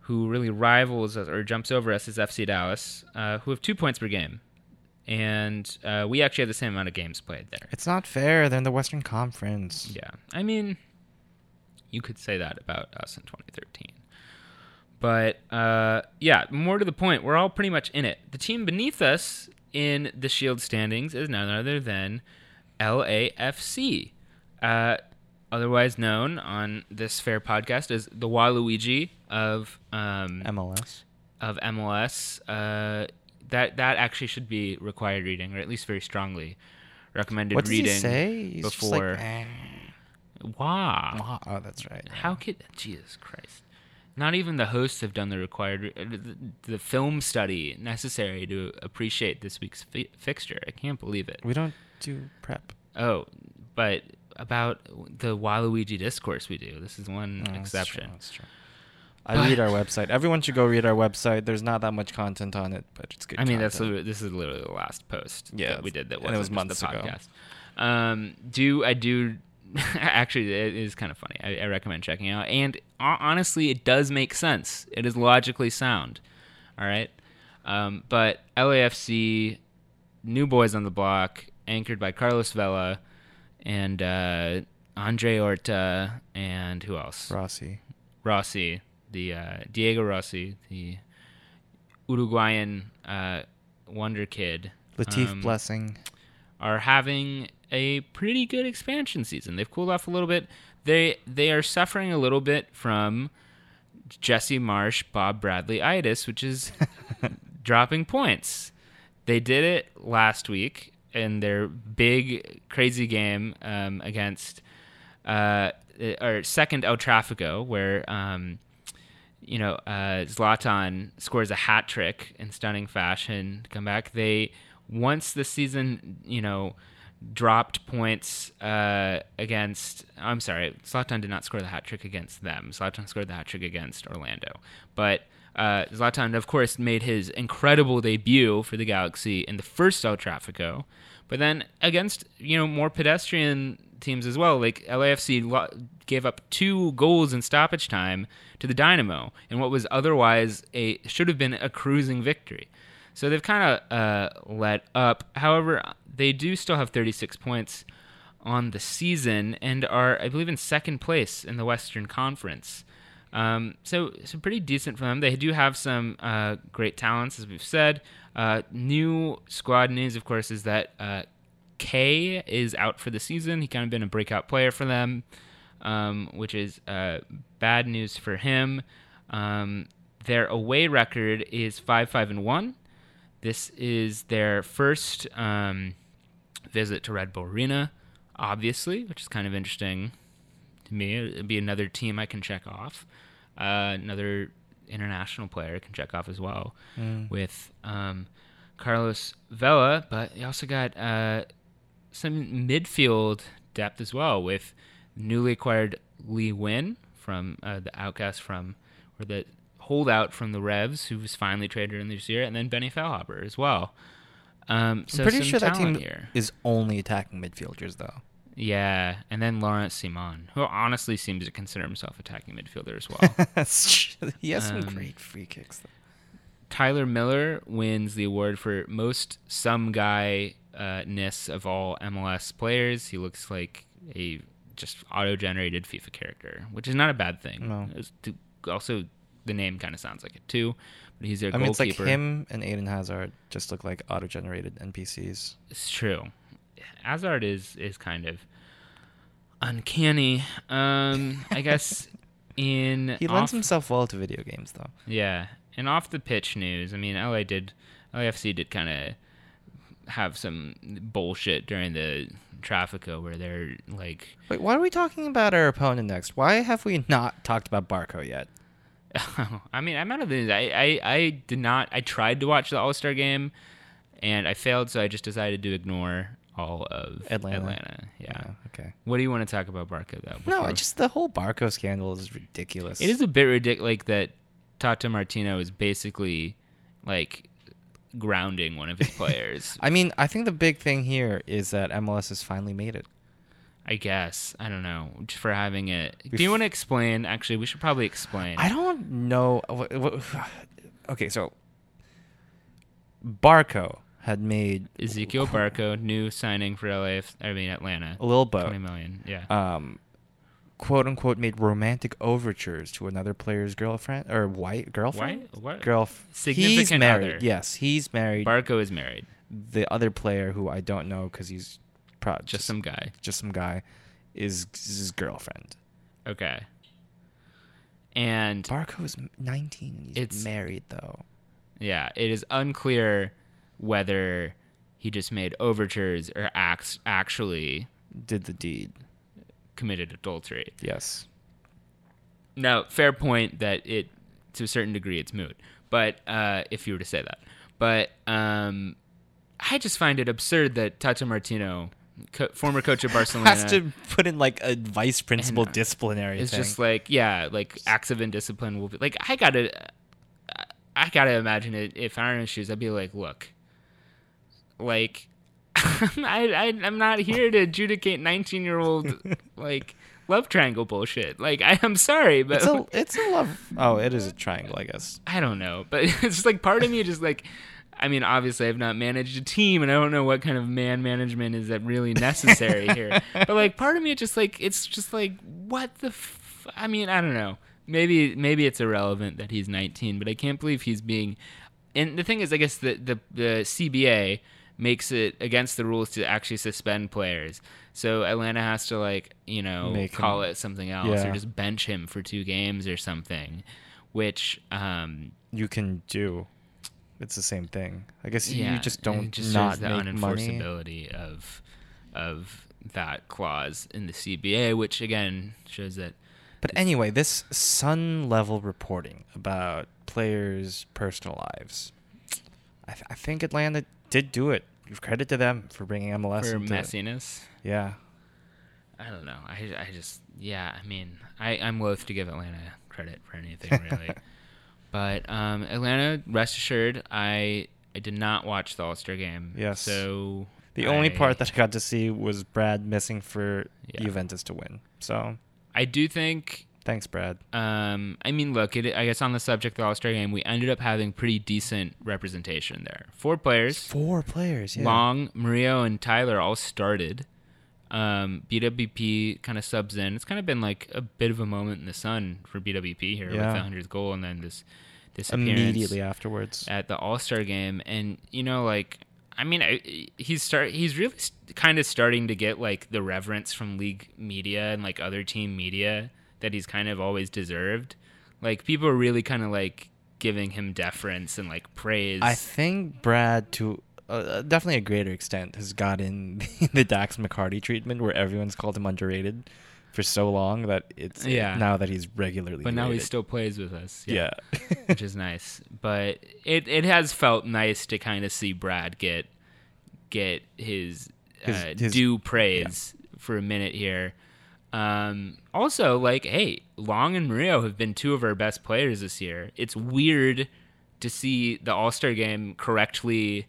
who really rivals us or jumps over us is FC Dallas, uh, who have two points per game, and uh, we actually have the same amount of games played there. It's not fair. They're in the Western Conference. Yeah. I mean, you could say that about us in 2013. But uh, yeah, more to the point, we're all pretty much in it. The team beneath us in the Shield standings is none other than LAFC, uh, otherwise known on this fair podcast as the Waluigi of um, MLS. of MLS. Uh, that that actually should be required reading, or at least very strongly recommended What does reading he say? He's just like, before. "Eh." wow. Oh, that's right. How could Jesus Christ? Not even the hosts have done the required uh, the, the film study necessary to appreciate this week's fi- fixture. I can't believe it. We don't do prep. Oh, but about the Waluigi discourse we do. This is one Oh, that's exception. true, that's true. I read our website. Everyone should go read our website. There's not that much content on it, but it's good. I mean, that's content. literally- this is literally the last post Yeah, that we did that and it was months the ago. Um, do I do? actually, it is kind of funny. I, I recommend checking out. And ho- honestly, it does make sense. It is logically sound. All right, um, but LAFC, new boys on the block, anchored by Carlos Vela and uh, Andre Horta, and who else? Rossi. Rossi, the uh, Diego Rossi, the Uruguayan uh, wonder kid, Latif um, Blessing. are having a pretty good expansion season. They've cooled off a little bit. They they are suffering a little bit from Jesse Marsch, Bob Bradley itis, which is dropping points. They did it last week in their big crazy game um, against uh, or second El Trafico, where um, you know uh, Zlatan scores a hat trick in stunning fashion. to Come back. They once the season, you know, dropped points uh, against. I'm sorry, Zlatan did not score the hat trick against them. Zlatan scored the hat trick against Orlando, but Uh, Zlatan, of course, made his incredible debut for the Galaxy in the first El Trafico, but then against you know more pedestrian teams as well. Like LAFC gave up two goals in stoppage time to the Dynamo in what was otherwise a should have been a cruising victory. So they've kind of uh, let up. However, they do still have 36 points on the season and are, I believe, in second place in the Western Conference. Um, so, so pretty decent for them. They do have some uh, great talents, as we've said. Uh, new squad news, of course, is that uh, K is out for the season. He kind of been a breakout player for them, um, which is uh, bad news for him. Um, their away record is five five and one. This is their first um, visit to Red Bull Arena, obviously, which is kind of interesting me. It'd be another team I can check off. Uh, another international player I can check off as well with um, Carlos Vela. But you also got uh, some midfield depth as well with newly acquired Lee Nguyen from uh, the outcast from, or the holdout from the Revs, who was finally traded in this year, and then Benny Feilhaber as well. Um, so I'm pretty sure that team here. is only attacking midfielders, though. Yeah, and then Laurent Ciman, who honestly seems to consider himself attacking midfielder as well. he has some Um, great free kicks. Though. Tyler Miller wins the award for most some guy uh, ness of all MLS players. He looks like a just auto-generated FIFA character, which is not a bad thing. No. Also, the name kind of sounds like it too. But he's their I mean, it's goalkeeper. like him and Eden Hazard just look like auto-generated NPCs. It's true. Hazard is is kind of uncanny. Um, I guess in He lends off- himself well to video games, though. Yeah, and off the pitch news. I mean, LA did, LAFC did kind of have some bullshit during the Trafico where they're like, Wait, why are we talking about our opponent next? Why have we not talked about Barco yet? I mean, I'm out of the news. I, I, I did not. I tried to watch the All Star game, and I failed, so I just decided to ignore all of Atlanta. Atlanta. Yeah. okay. What do you want to talk about Barca though? No, before- it's just the whole Barco scandal is ridiculous. It is a bit ridiculous, like that. Tata Martino is basically like grounding one of his players. I mean, I think the big thing here is that MLS has finally made it. I guess I don't know just for having it. Do you want to explain? Actually, we should probably explain. I don't know. Okay, so Barco had made Ezequiel Barco, new signing for LA. I mean Atlanta. a little boat. Twenty million. Yeah. um, quote unquote, made romantic overtures to another player's girlfriend or white girlfriend. White- what? Girl. He's Significant married. other. Yes, he's married. Barco is married. the other player, who I don't know because he's pro- Just some guy. just some guy, is is his girlfriend. Okay. And Barco is 19. and He's It's- married though. yeah, it is unclear whether he just made overtures or acts actually Did the deed. committed adultery. Yes. Now, fair point that it, to a certain degree, it's moot. But uh, if you were to say that, but um, I just find it absurd that Tata Martino, co- former coach of Barcelona, Has to put in like a vice principal uh, disciplinary it's thing. just like, yeah, like acts of indiscipline will be like. I gotta, I gotta imagine it. If I were in his shoes, I'd be like, look, like, I, I, I'm not here to adjudicate 19 year old like love triangle bullshit. Like, I, I'm sorry, but it's a it's a love. Oh, it is a triangle, I guess. I don't know, but it's just like part of me just like I mean, obviously I've not managed a team and I don't know what kind of man management is that really necessary here. But like part of me just like it's just like what the f- I mean, I don't know. Maybe maybe it's irrelevant that he's 19, but I can't believe he's being and the thing is I guess the the, the CBA makes it against the rules to actually suspend players. So Atlanta has to like, you know, Make call him- it something else or just bench him for two games or something, which um You can do. It's the same thing. I guess yeah, you just don't just not the make money. unenforceability of of that clause in the CBA, which again shows that But anyway, this sun level reporting about players' personal lives, I, th- I think Atlanta did do it. Credit to them for bringing MLS for messiness. Yeah, I don't know. I, I just yeah. I mean, I I'm loath to give Atlanta credit for anything really, But um, Atlanta, rest assured, I I did not watch the All Star game. Yes. So The only part that I got to see was Brad missing for Yeah. Juventus to win. So I do think thanks, Brad. Um, I mean, look, it, I guess on the subject of the All Star game, we ended up having pretty decent representation there. Four players, Four players. Yeah. Long, Mario, and Tyler all started. Um, BWP kind of subs in. It's kind of been like a bit of a moment in the sun for BWP here Yeah. with the 100th goal and then this this Immediately afterwards. at the All Star game, and you know, like, I mean, I, he's start he's really kind of starting to get like the reverence from league media and like other team media that he's kind of always deserved. Like, people are really kind of like giving him deference and like praise. I think Brad, to uh, definitely a greater extent, has gotten the Dax McCarty treatment where everyone's called him underrated for so long that it's Yeah. now that he's regularly. but now he still plays with us. yeah. which is nice. But it it has felt nice to kind of see Brad get get his, His- uh, his- due praise for a minute here. Um, also, like, hey, Long and Murillo have been two of our best players this year. It's weird to see the All Star game correctly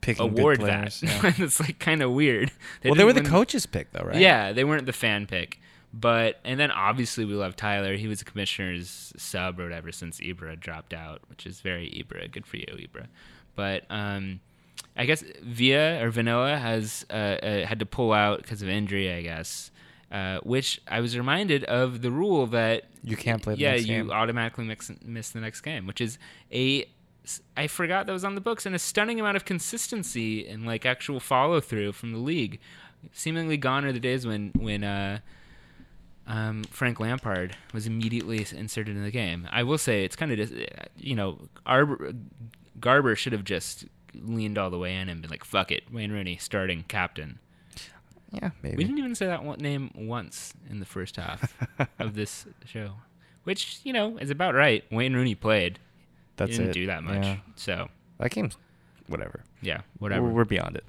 Picking award players, that. yeah. it's like kind of weird. well, they were the win- coach's pick though, right? yeah, they weren't the fan pick. But and then obviously we love Tyler. He was the commissioner's sub or whatever since Ibra dropped out, which is very Ibra. Good for you, Ibra. But um, I guess Via or Vanilla has uh, uh, had to pull out because of injury. I guess. Uh, which I was reminded of the rule that You can't play the yeah, you game. automatically mix, miss the next game, which is a I forgot that was on the books and a stunning amount of consistency and like actual follow through from the league. Seemingly gone are the days when when uh, um, Frank Lampard was immediately inserted in the game. I will say it's kind of dis- you know Arbor, Garber should have just leaned all the way in and been like fuck it, Wayne Rooney starting captain. Yeah, maybe. We didn't even say that one name once in the first half of this show, which you know is about right. Wayne Rooney played. That's he didn't it. do that much. Yeah. So That game's whatever. yeah, whatever. We're, we're beyond it.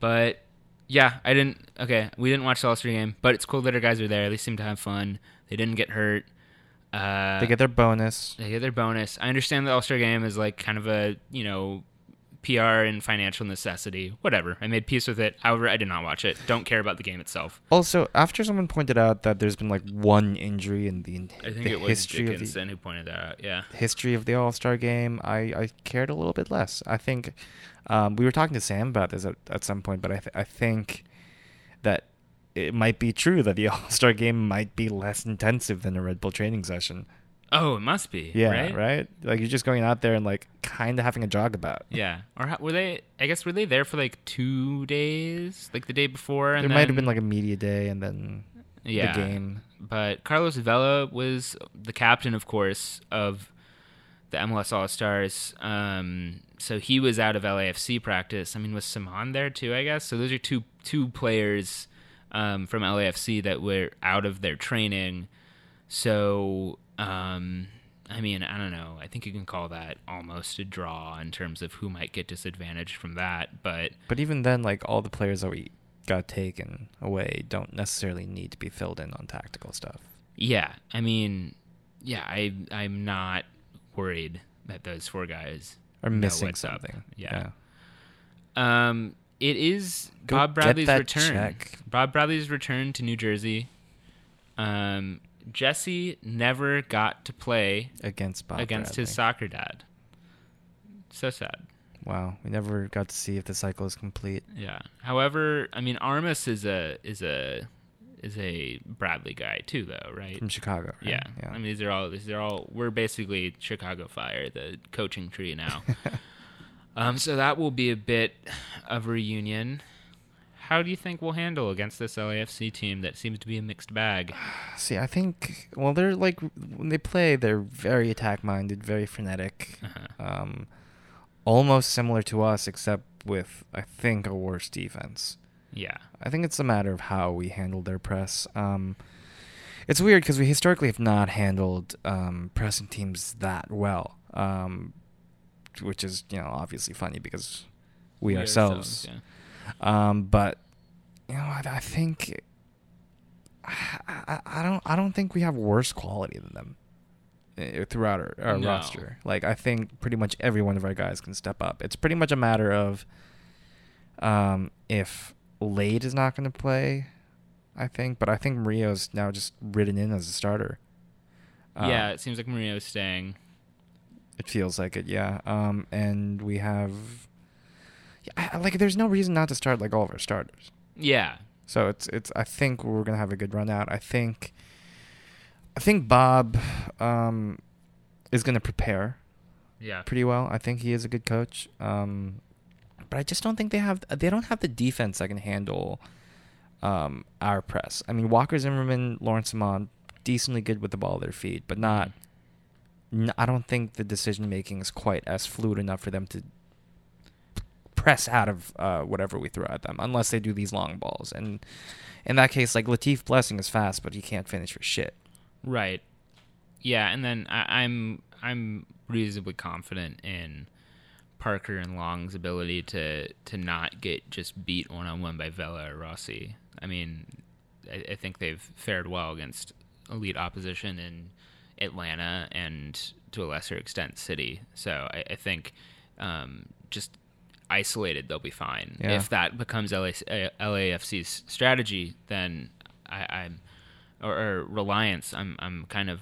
But yeah, I didn't. Okay, we didn't watch the All Star game, but it's cool that our guys are there. They seem to have fun. They didn't get hurt. Uh, they get their bonus. they get their bonus. I understand the All Star game is like kind of a you know PR and financial necessity. Whatever. I made peace with it. However, I did not watch it. Don't care about the game itself. Also, after someone pointed out that there's been like one injury in the, I think the it was history of the Dickinson who pointed that out. Yeah. history of the All Star game, I, I cared a little bit less. I think um, we were talking to Sam about this at, at some point, but I, th- I think that it might be true that the All Star game might be less intensive than a Red Bull training session. Oh, it must be. Yeah, right. right? Like you're just going out there and like kind of having a jog about. Yeah. Or how, were they? I guess were they there for like two days, like the day before? And There might have been like a media day and then yeah. the game. But Carlos Vela was the captain, of course, of the MLS All Stars. Um, so he was out of LAFC practice. I mean, was Ciman there too? I guess. So those are two two players um, from LAFC that were out of their training. So um, I mean, I don't know. I think you can call that almost a draw in terms of who might get disadvantaged from that. But But even then, like all the players that we got taken away don't necessarily need to be filled in on tactical stuff. Yeah, I mean, yeah, I I'm not worried that those four guys are missing up. something. Yeah. Um, it is Go Bob Bradley's return. check. Bob Bradley's return to New Jersey. Um, Jesse never got to play Against Bob against his soccer dad. So sad. Wow, we never got to see if the cycle is complete. Yeah. However, I mean, Armas is a is a is a Bradley guy too, though, right? From Chicago, right? Yeah. yeah. I mean, these are all these are all we're basically Chicago Fire, the coaching tree now. um, so that will be a bit of a reunion. How do you think we'll handle against this LAFC team that seems to be a mixed bag? See, I think well, they're like when they play, they're very attack-minded, very frenetic, Uh-huh. um, almost similar to us, except with I think a worse defense. Yeah. I think it's a matter of how we handle their press. Um, it's weird because we historically have not handled um, pressing teams that well, um, which is you know obviously funny because we, ourselves. yeah. Um, but you know, I, I think I, I, don't I don't think we have worse quality than them. uh, throughout our, our No. roster. Like I think pretty much every one of our guys can step up. It's pretty much a matter of um, if Lade is not going to play, I think, but I think Mario's now just ridden in as a starter. Um, yeah, it seems like Mario's staying. It feels like it, yeah. Um, and we have, I- like, there's no reason not to start like all of our starters. Yeah, So it's it's. I think we're gonna have a good run out. I think. I think Bob, um, is gonna prepare yeah. pretty well. I think he is a good coach. Um, but I just don't think they have. They don't have the defense that can handle, um, our press. I mean, Walker Zimmerman, Laurent Ciman, decently good with the ball at their feet, but not. I don't think the decision making is quite as fluid enough for them to press out of uh, whatever we throw at them, unless they do these long balls. And in that case, like Latif Blessing is fast, but he can't finish for shit. Right. Yeah, and then I, I'm I'm reasonably confident in Parker and Long's ability to to not get just beat one on one by Vela or Rossi. I mean, I, I think they've fared well against elite opposition in Atlanta and to a lesser extent City. So I, I think um, just isolated they'll be fine. Yeah. If that becomes LA, LAFC's strategy, then I, I'm or, or reliance. I'm I'm kind of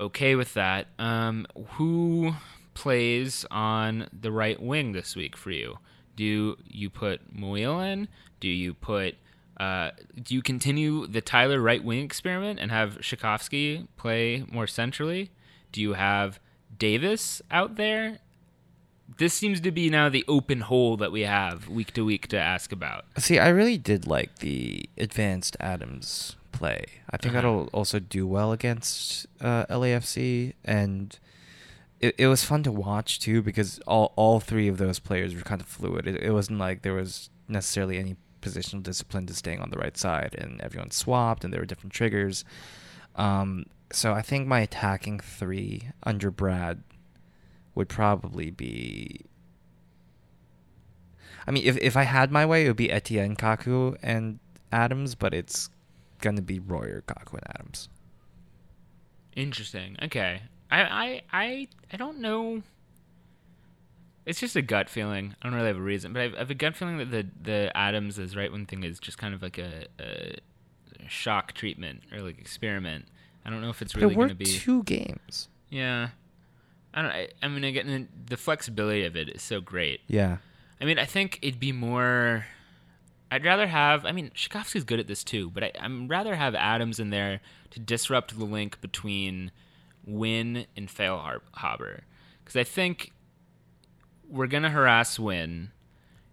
okay with that. Um, who plays on the right wing this week for you? Do you put Muyl in? Do you put uh, do you continue the Tyler right wing experiment and have Rzatkowski play more centrally? Do you have Davis out there? This seems to be now the open hole that we have week to week to ask about. See, I really did like the advanced Adams play. I think Uh-huh. that'll also do well against uh, LAFC, and it, it was fun to watch too because all all three of those players were kind of fluid. It, it wasn't like there was necessarily any positional discipline to staying on the right side, and everyone swapped, and there were different triggers. Um, so I think my attacking three under Brad would probably be I mean, if if I had my way, it would be Etienne, Kaku, and Adams, but it's gonna be Royer, Kaku, and Adams. Interesting. Okay. I I I, I don't know. It's just a gut feeling. I don't really have a reason, but I have, I have a gut feeling that the the Adams is right wing thing is just kind of like a, a shock treatment or like experiment. I don't know if it's really going to be. two games. Yeah. I don't. I, I mean, again, the flexibility of it is so great. Yeah, I mean, I think it'd be more. I'd rather have. I mean, Rzatkowski's good at this too, but I, I'm rather have Adams in there to disrupt the link between Nguyen and Feilhaber, because I think we're gonna harass Nguyen,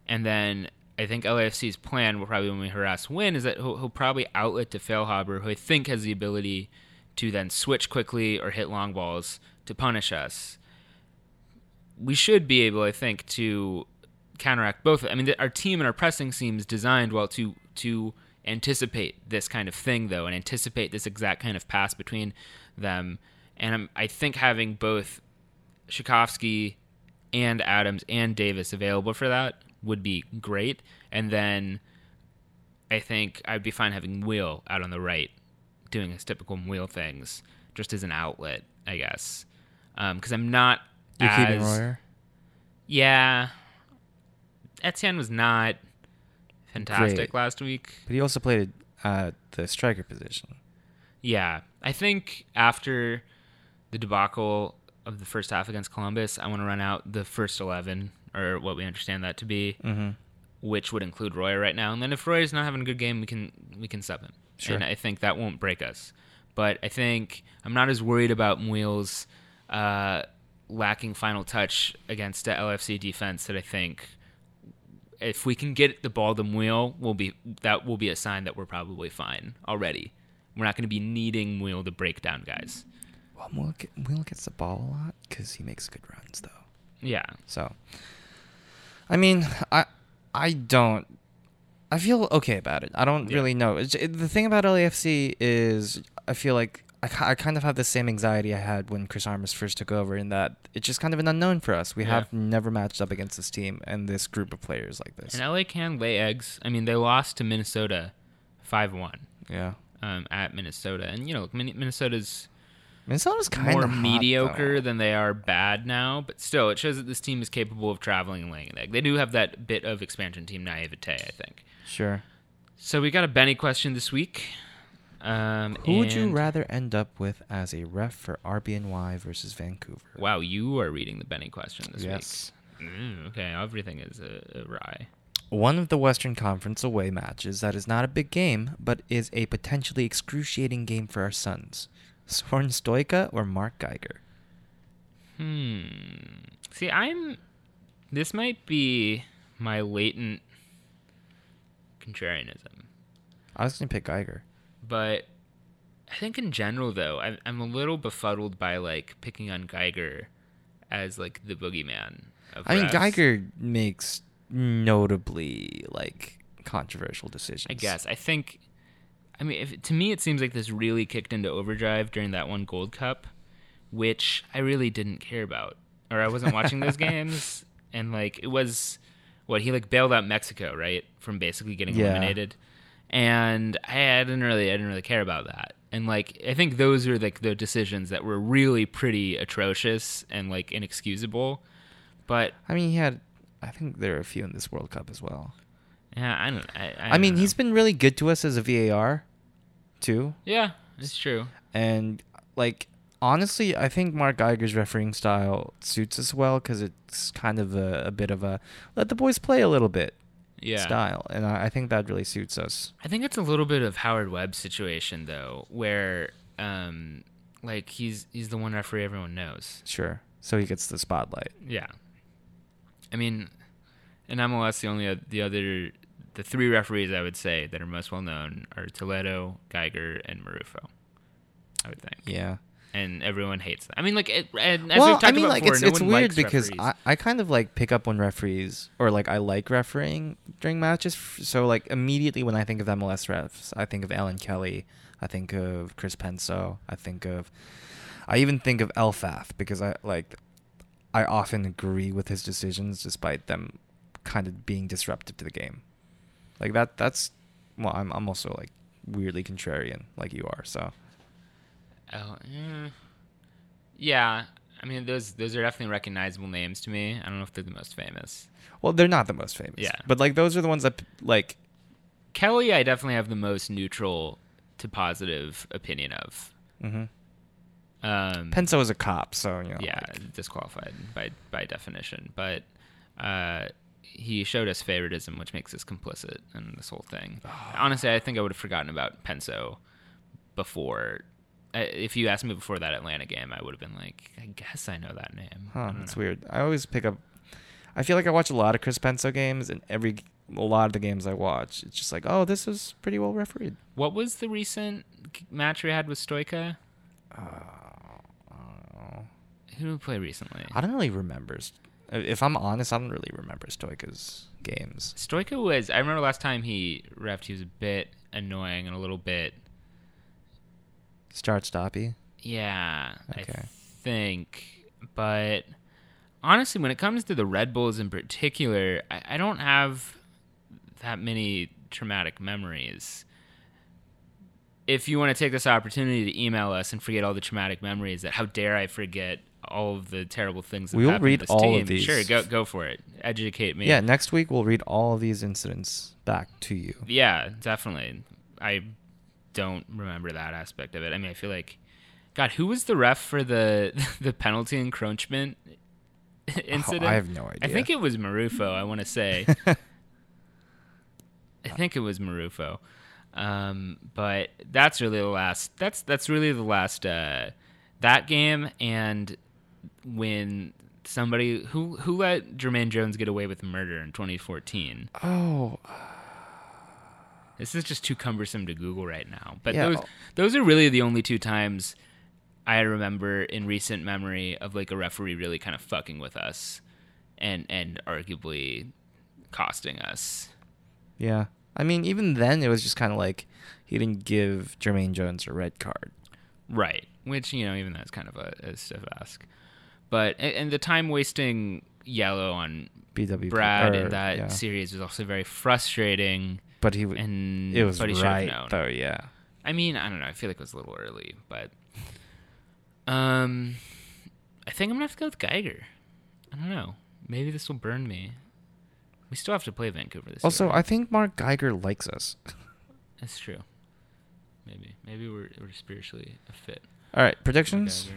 and then I think LAFC's plan will probably when we harass Nguyen is that he'll, he'll probably outlet to Feilhaber, who I think has the ability to then switch quickly or hit long balls to punish us we should be able, I think, to counteract both. I mean, our team and our pressing seems designed well to to anticipate this kind of thing, though, and anticipate this exact kind of pass between them. And I'm, I think having both Rzatkowski and Adams and Davis available for that would be great. And then I think I'd be fine having Muyl out on the right, doing his typical Muyl things, just as an outlet, I guess. Because I'm not you're as keeping Royer. yeah. Etienne was not fantastic Great. last week. but he also played uh, the striker position. Yeah. I think after the debacle of the first half against Columbus, I want to run out the first 11, or what we understand that to be, Mm-hmm. which would include Roy right now. And then if Roy is not having a good game, we can we can sub him. Sure. And I think that won't break us. But I think I'm not as worried about Muyl's uh, lacking final touch against the LFC defense that I think if we can get the ball to Muyl, will be that will be a sign that we're probably fine already. We're not going to be needing Muyl to break down guys. Well, Will, get, gets the ball a lot because he makes good runs, though. Yeah. So, I mean, I I don't. I feel okay about it. I don't Yeah. really know. It, the thing about LAFC is, I feel like I, I kind of have the same anxiety I had when Chris Armas first took over, in that it's just kind of an unknown for us. We Yeah. have never matched up against this team and this group of players like this. And LA can lay eggs. I mean, they lost to Minnesota 5 1 yeah. um, at Minnesota. And, you know, Min- Minnesota's Minnesota's kind of more of mediocre than they are bad now, but still, it shows that this team is capable of traveling and laying an egg. They do have that bit of expansion team naivete, I think. Sure. So we got a Benny question this week. Um, Who would you rather end up with as a ref for RBNY versus Vancouver? Wow, you are reading the Benny question this Yes. week. Mm, okay, everything is a, a rye. One of the Western Conference away matches that is not a big game, but is a potentially excruciating game for our sons. Sorin Stoica or Mark Geiger? Hmm. See, I'm. This might be my latent contrarianism, I was going to pick Geiger. But I think in general, though, I'm, I'm a little befuddled by like picking on Geiger as like the boogeyman. Of I mean. Geiger makes notably like controversial decisions. I guess. I think. I mean, if, to me, it seems like this really kicked into overdrive during that one Gold Cup, which I really didn't care about, or I wasn't watching those games, and like it was, what he like bailed out Mexico right from basically getting Yeah. eliminated, and I, I didn't really, I didn't really care about that, and like I think those are like the decisions that were really pretty atrocious and like inexcusable, but I mean, he had. I think there are a few in this World Cup as well. yeah, I don't. I, I, I, mean, don't he's know. been really good to us as a VAR, too. yeah, it's true. And like honestly, I think Mark Geiger's refereeing style suits us well because it's kind of a, a bit of a let the boys play a little bit Yeah. style, and I, I think that really suits us. I think it's a little bit of Howard Webb's situation though, where um like he's he's the one referee everyone knows. Sure. So he gets the spotlight. Yeah. I mean, in MLS the only the other the three referees I would say that are most well known are Toledo, Geiger, and Marrufo. I would think. Yeah. And everyone hates them. I mean, like, it, and as well, we've talked I mean, about like before, it's no it's weird because referees. I, I kind of like pick up on referees or like I like refereeing during matches. So like immediately when I think of MLS refs, I think of Alan Kelly, I think of Chris Penso, I think of, I even think of Elfath because I like, I often agree with his decisions despite them kind of being disruptive to the game. Like that. That's well, I'm I'm also like weirdly contrarian like you are. So Oh, yeah. yeah. I mean, those those are definitely recognizable names to me. I don't know if they're the most famous. well, they're not the most famous. Yeah. But like those are the ones that like Kelly, I definitely have the most neutral to positive opinion of. hmm Um, Penso is a cop, so you know. yeah, like- disqualified by by definition. But uh, he showed us favoritism, which makes us complicit in this whole thing. Honestly, I think I would have forgotten about Penso before. Uh, If you asked me before that Atlanta game, I would have been like, I guess I know that name. Huh, that's know. weird. I always pick up. I feel like I watch a lot of Chris Penso games, and every a lot of the games I watch, it's just like, oh, this is pretty well refereed. What was the recent match we had with Stoica? Who did we play recently? I don't really remember. If I'm honest, I don't really remember Stoica's games. Stoica was. I remember last time he refed, he was a bit annoying and a little bit. Start stoppy. Yeah, I think. But honestly, when it comes to the Red Bulls in particular, I, I don't have that many traumatic memories. If you want to take this opportunity to email us and forget all the traumatic memories, that how dare I forget all of the terrible things that We'll read all of these. Sure, go go for it. Educate me. Yeah, next week we'll read all of these incidents back to you. Yeah, definitely. I don't remember that aspect of it. I mean, I feel like, God, who was the ref for the the penalty encroachment incident? Oh, I have no idea. I think it was Marrufo. I want to say. I think it was Marrufo. Um, but that's really the last. That's that's really the last. Uh, that game and when somebody who who let Jermaine Jones get away with murder in 2014. Oh, This is just too cumbersome to Google right now. But Yeah. those those are really the only two times I remember in recent memory of like a referee really kind of fucking with us and and arguably costing us. yeah. I mean, even then, it was just kind of like he didn't give Jermaine Jones a red card. Right. Which, you know, even that's kind of a, a stiff ask. But and, and the time wasting yellow on BWP. Brad or- in that yeah. series was also very frustrating But he and it was but he right known. though. Yeah. I mean, I don't know. I feel like it was a little early, but Um, I think I'm gonna have to go with Geiger. I don't know. Maybe this will burn me. We still have to play Vancouver this Also, year. I think Mark Geiger likes us. That's true. Maybe. Maybe we're we're spiritually a fit. All right, predictions.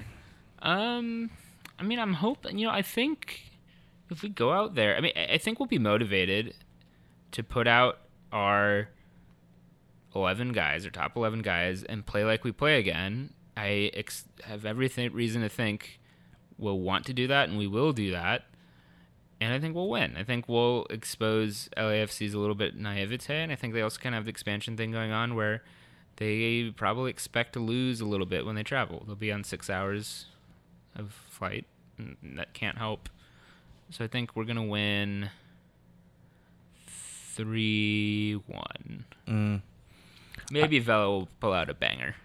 Um, I mean, I'm hoping. You know, I think if we go out there, I mean, I think we'll be motivated to put out our eleven guys, or top eleven guys, and play like we play again. I ex- have everything reason to think we'll want to do that, and we will do that. And I think we'll win. I think we'll expose LAFC's a little bit naivete, and I think they also kind of have the expansion thing going on where they probably expect to lose a little bit when they travel. They'll be on six hours of flight, and that can't help. So I think we're gonna win three one. Mm. Maybe Vela will pull out a banger.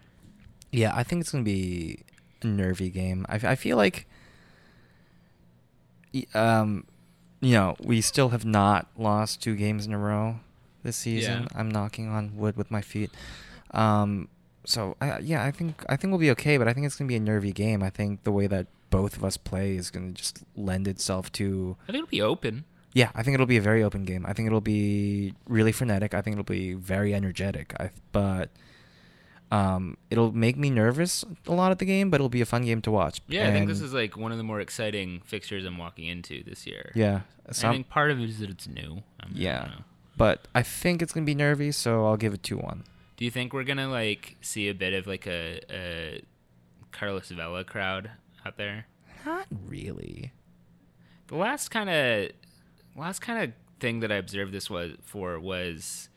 Yeah, I think it's gonna be a nervy game. I, I feel like, um, you know, we still have not lost two games in a row this season. Yeah. I'm knocking on wood with my feet. Um, so I, yeah, I think I think we'll be okay, but I think it's gonna be a nervy game. I think the way that both of us play is gonna just lend itself to. I think it'll be open. Yeah, I think it'll be a very open game. I think it'll be really frenetic. I think it'll be very energetic. I but um, it'll make me nervous a lot at the game, but it'll be a fun game to watch. Yeah, I think this is like one of the more exciting fixtures I'm walking into this year. yeah. I think part of it is that it's new. I mean, I yeah, but I think it's gonna be nervy, so I'll give it two one. Do you think we're gonna like see a bit of like a, a Carlos Vela crowd out there? Not really. The last kind of last kind of thing that I observed this was for was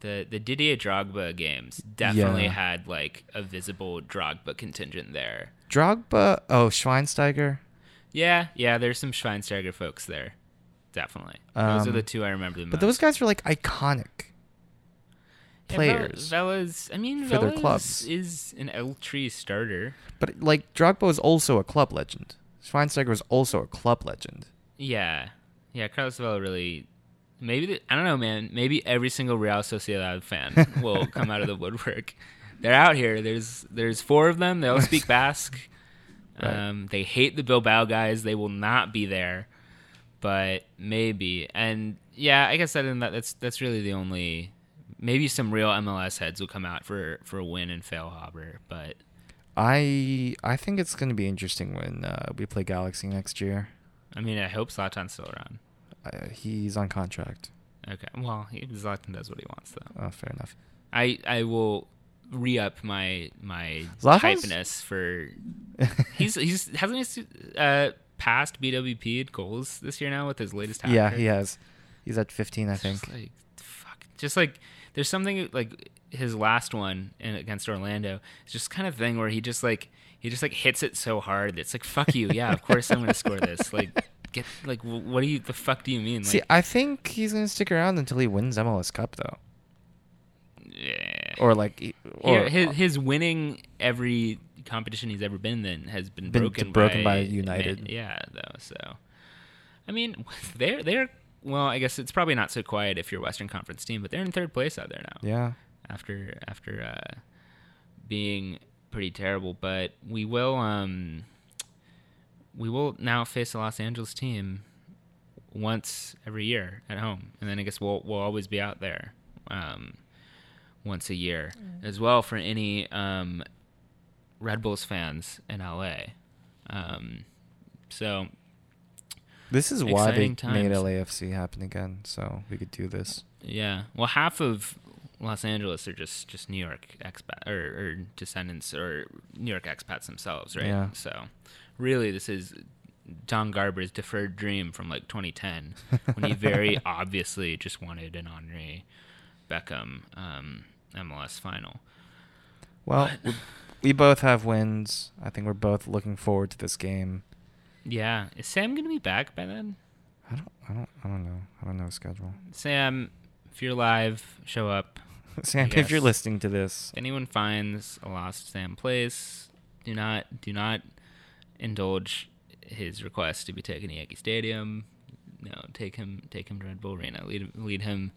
the the Didier Drogba games definitely Yeah. had like a visible Drogba contingent there. Drogba. Oh, Schweinsteiger. Yeah, yeah, there's some Schweinsteiger folks there. Definitely. Those are Um, the two I remember the most. But those guys were like iconic Yeah, players. Vela's I mean for their Vela's clubs. is an El Tri starter. But like Drogba was also a club legend. Schweinsteiger was also a club legend. Yeah, yeah. Carlos Vela really. Maybe the, I don't know, man. Maybe every single Real Sociedad fan will come out of the woodwork. They're out here. There's there's four of them. They all speak Basque. Right. Um, they hate the Bilbao guys. They will not be there, but maybe. And yeah, I guess that that that's that's really the only. Maybe some real MLS heads will come out for for a Nguyen and Feilhaber, but I I think it's going to be interesting when uh, we play Galaxy next year. I mean, I hope Zlatan's still around. Uh, he's on contract. Okay, well, he, Zlatan does what he wants though. Oh, fair enough. I I will re up my my Zlatan's- hypeness for he's he's hasn't he uh passed BWP goals this year now with his latest hat yeah, he has. He's at 15, I It's think. just like fuck just like there's something like his last one in, against Orlando it's just kind of thing where he just like he just like hits it so hard it's like fuck you yeah of course I'm gonna score this like get like what do you the fuck do you mean like See, I think he's going to stick around until he wins MLS Cup, though. yeah. Or like, or Here, his his winning every competition he's ever been in has been, Been broken broken by, by United. Man- yeah, though. So, I mean, they're they're well. I guess it's probably not so quiet if you're a Western Conference team, but they're in third place out there now yeah. after after uh, being pretty terrible. But we will um we will now face the Los Angeles team once every year at home, and then I guess we'll we'll always be out there um, once a year as well for any um, Red Bulls fans in LA. Um, so This is why they Exciting made. LAFC happen again, so we could do this. Yeah. Well, half of Los Angeles are just just New York expat or, or descendants or New York expats themselves, right? Yeah. So, really, this is Don Garber's deferred dream from like 2010 when he very obviously just wanted an Henry Beckham um, MLS final. Well, we, we both have wins. I think we're both looking forward to this game. Yeah. Is Sam gonna be back by then? I don't, I don't, I don't know. I don't know his schedule. Sam, if you're live, show up. Sam, if you're listening to this, If anyone finds a lost Sam place, do not do not indulge his request to be taken to Yankee Stadium. No, take him take him to Red Bull Arena. Lead lead him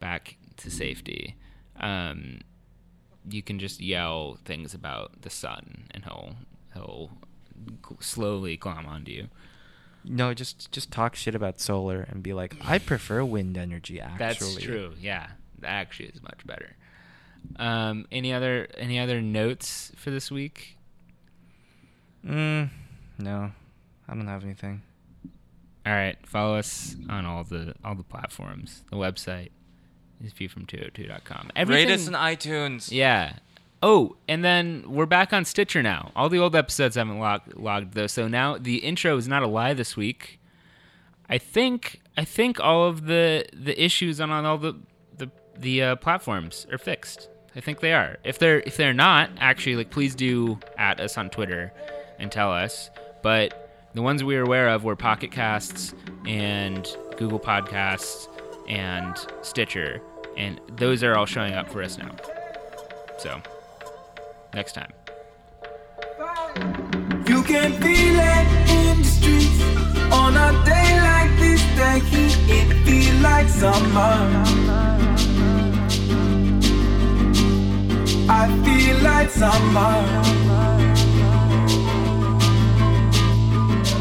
back to safety. Um, you can just yell things about the sun, and he'll he'll slowly glom onto you. No, just just talk shit about solar and be like, I prefer wind energy. Actually, That's true. Yeah, that actually is much better. Um, any other any other notes for this week? Mm, no, I don't have anything. All right, follow us on all the all the platforms. The website is viewfrom202.com. Rate us on iTunes. Yeah. Oh, and then we're back on Stitcher now. All the old episodes haven't logged, logged though, so now the intro is not a lie this week. I think I think all of the the issues on, on all the the the uh, platforms are fixed. I think they are. If they're if they're not, actually, like please do at us on Twitter and tell us. But the ones we were aware of were Pocket Casts and Google Podcasts and Stitcher, and those are all showing up for us now. So, next time. You can feel it in the streets on a day like this. It feel like summer. I feel like summer.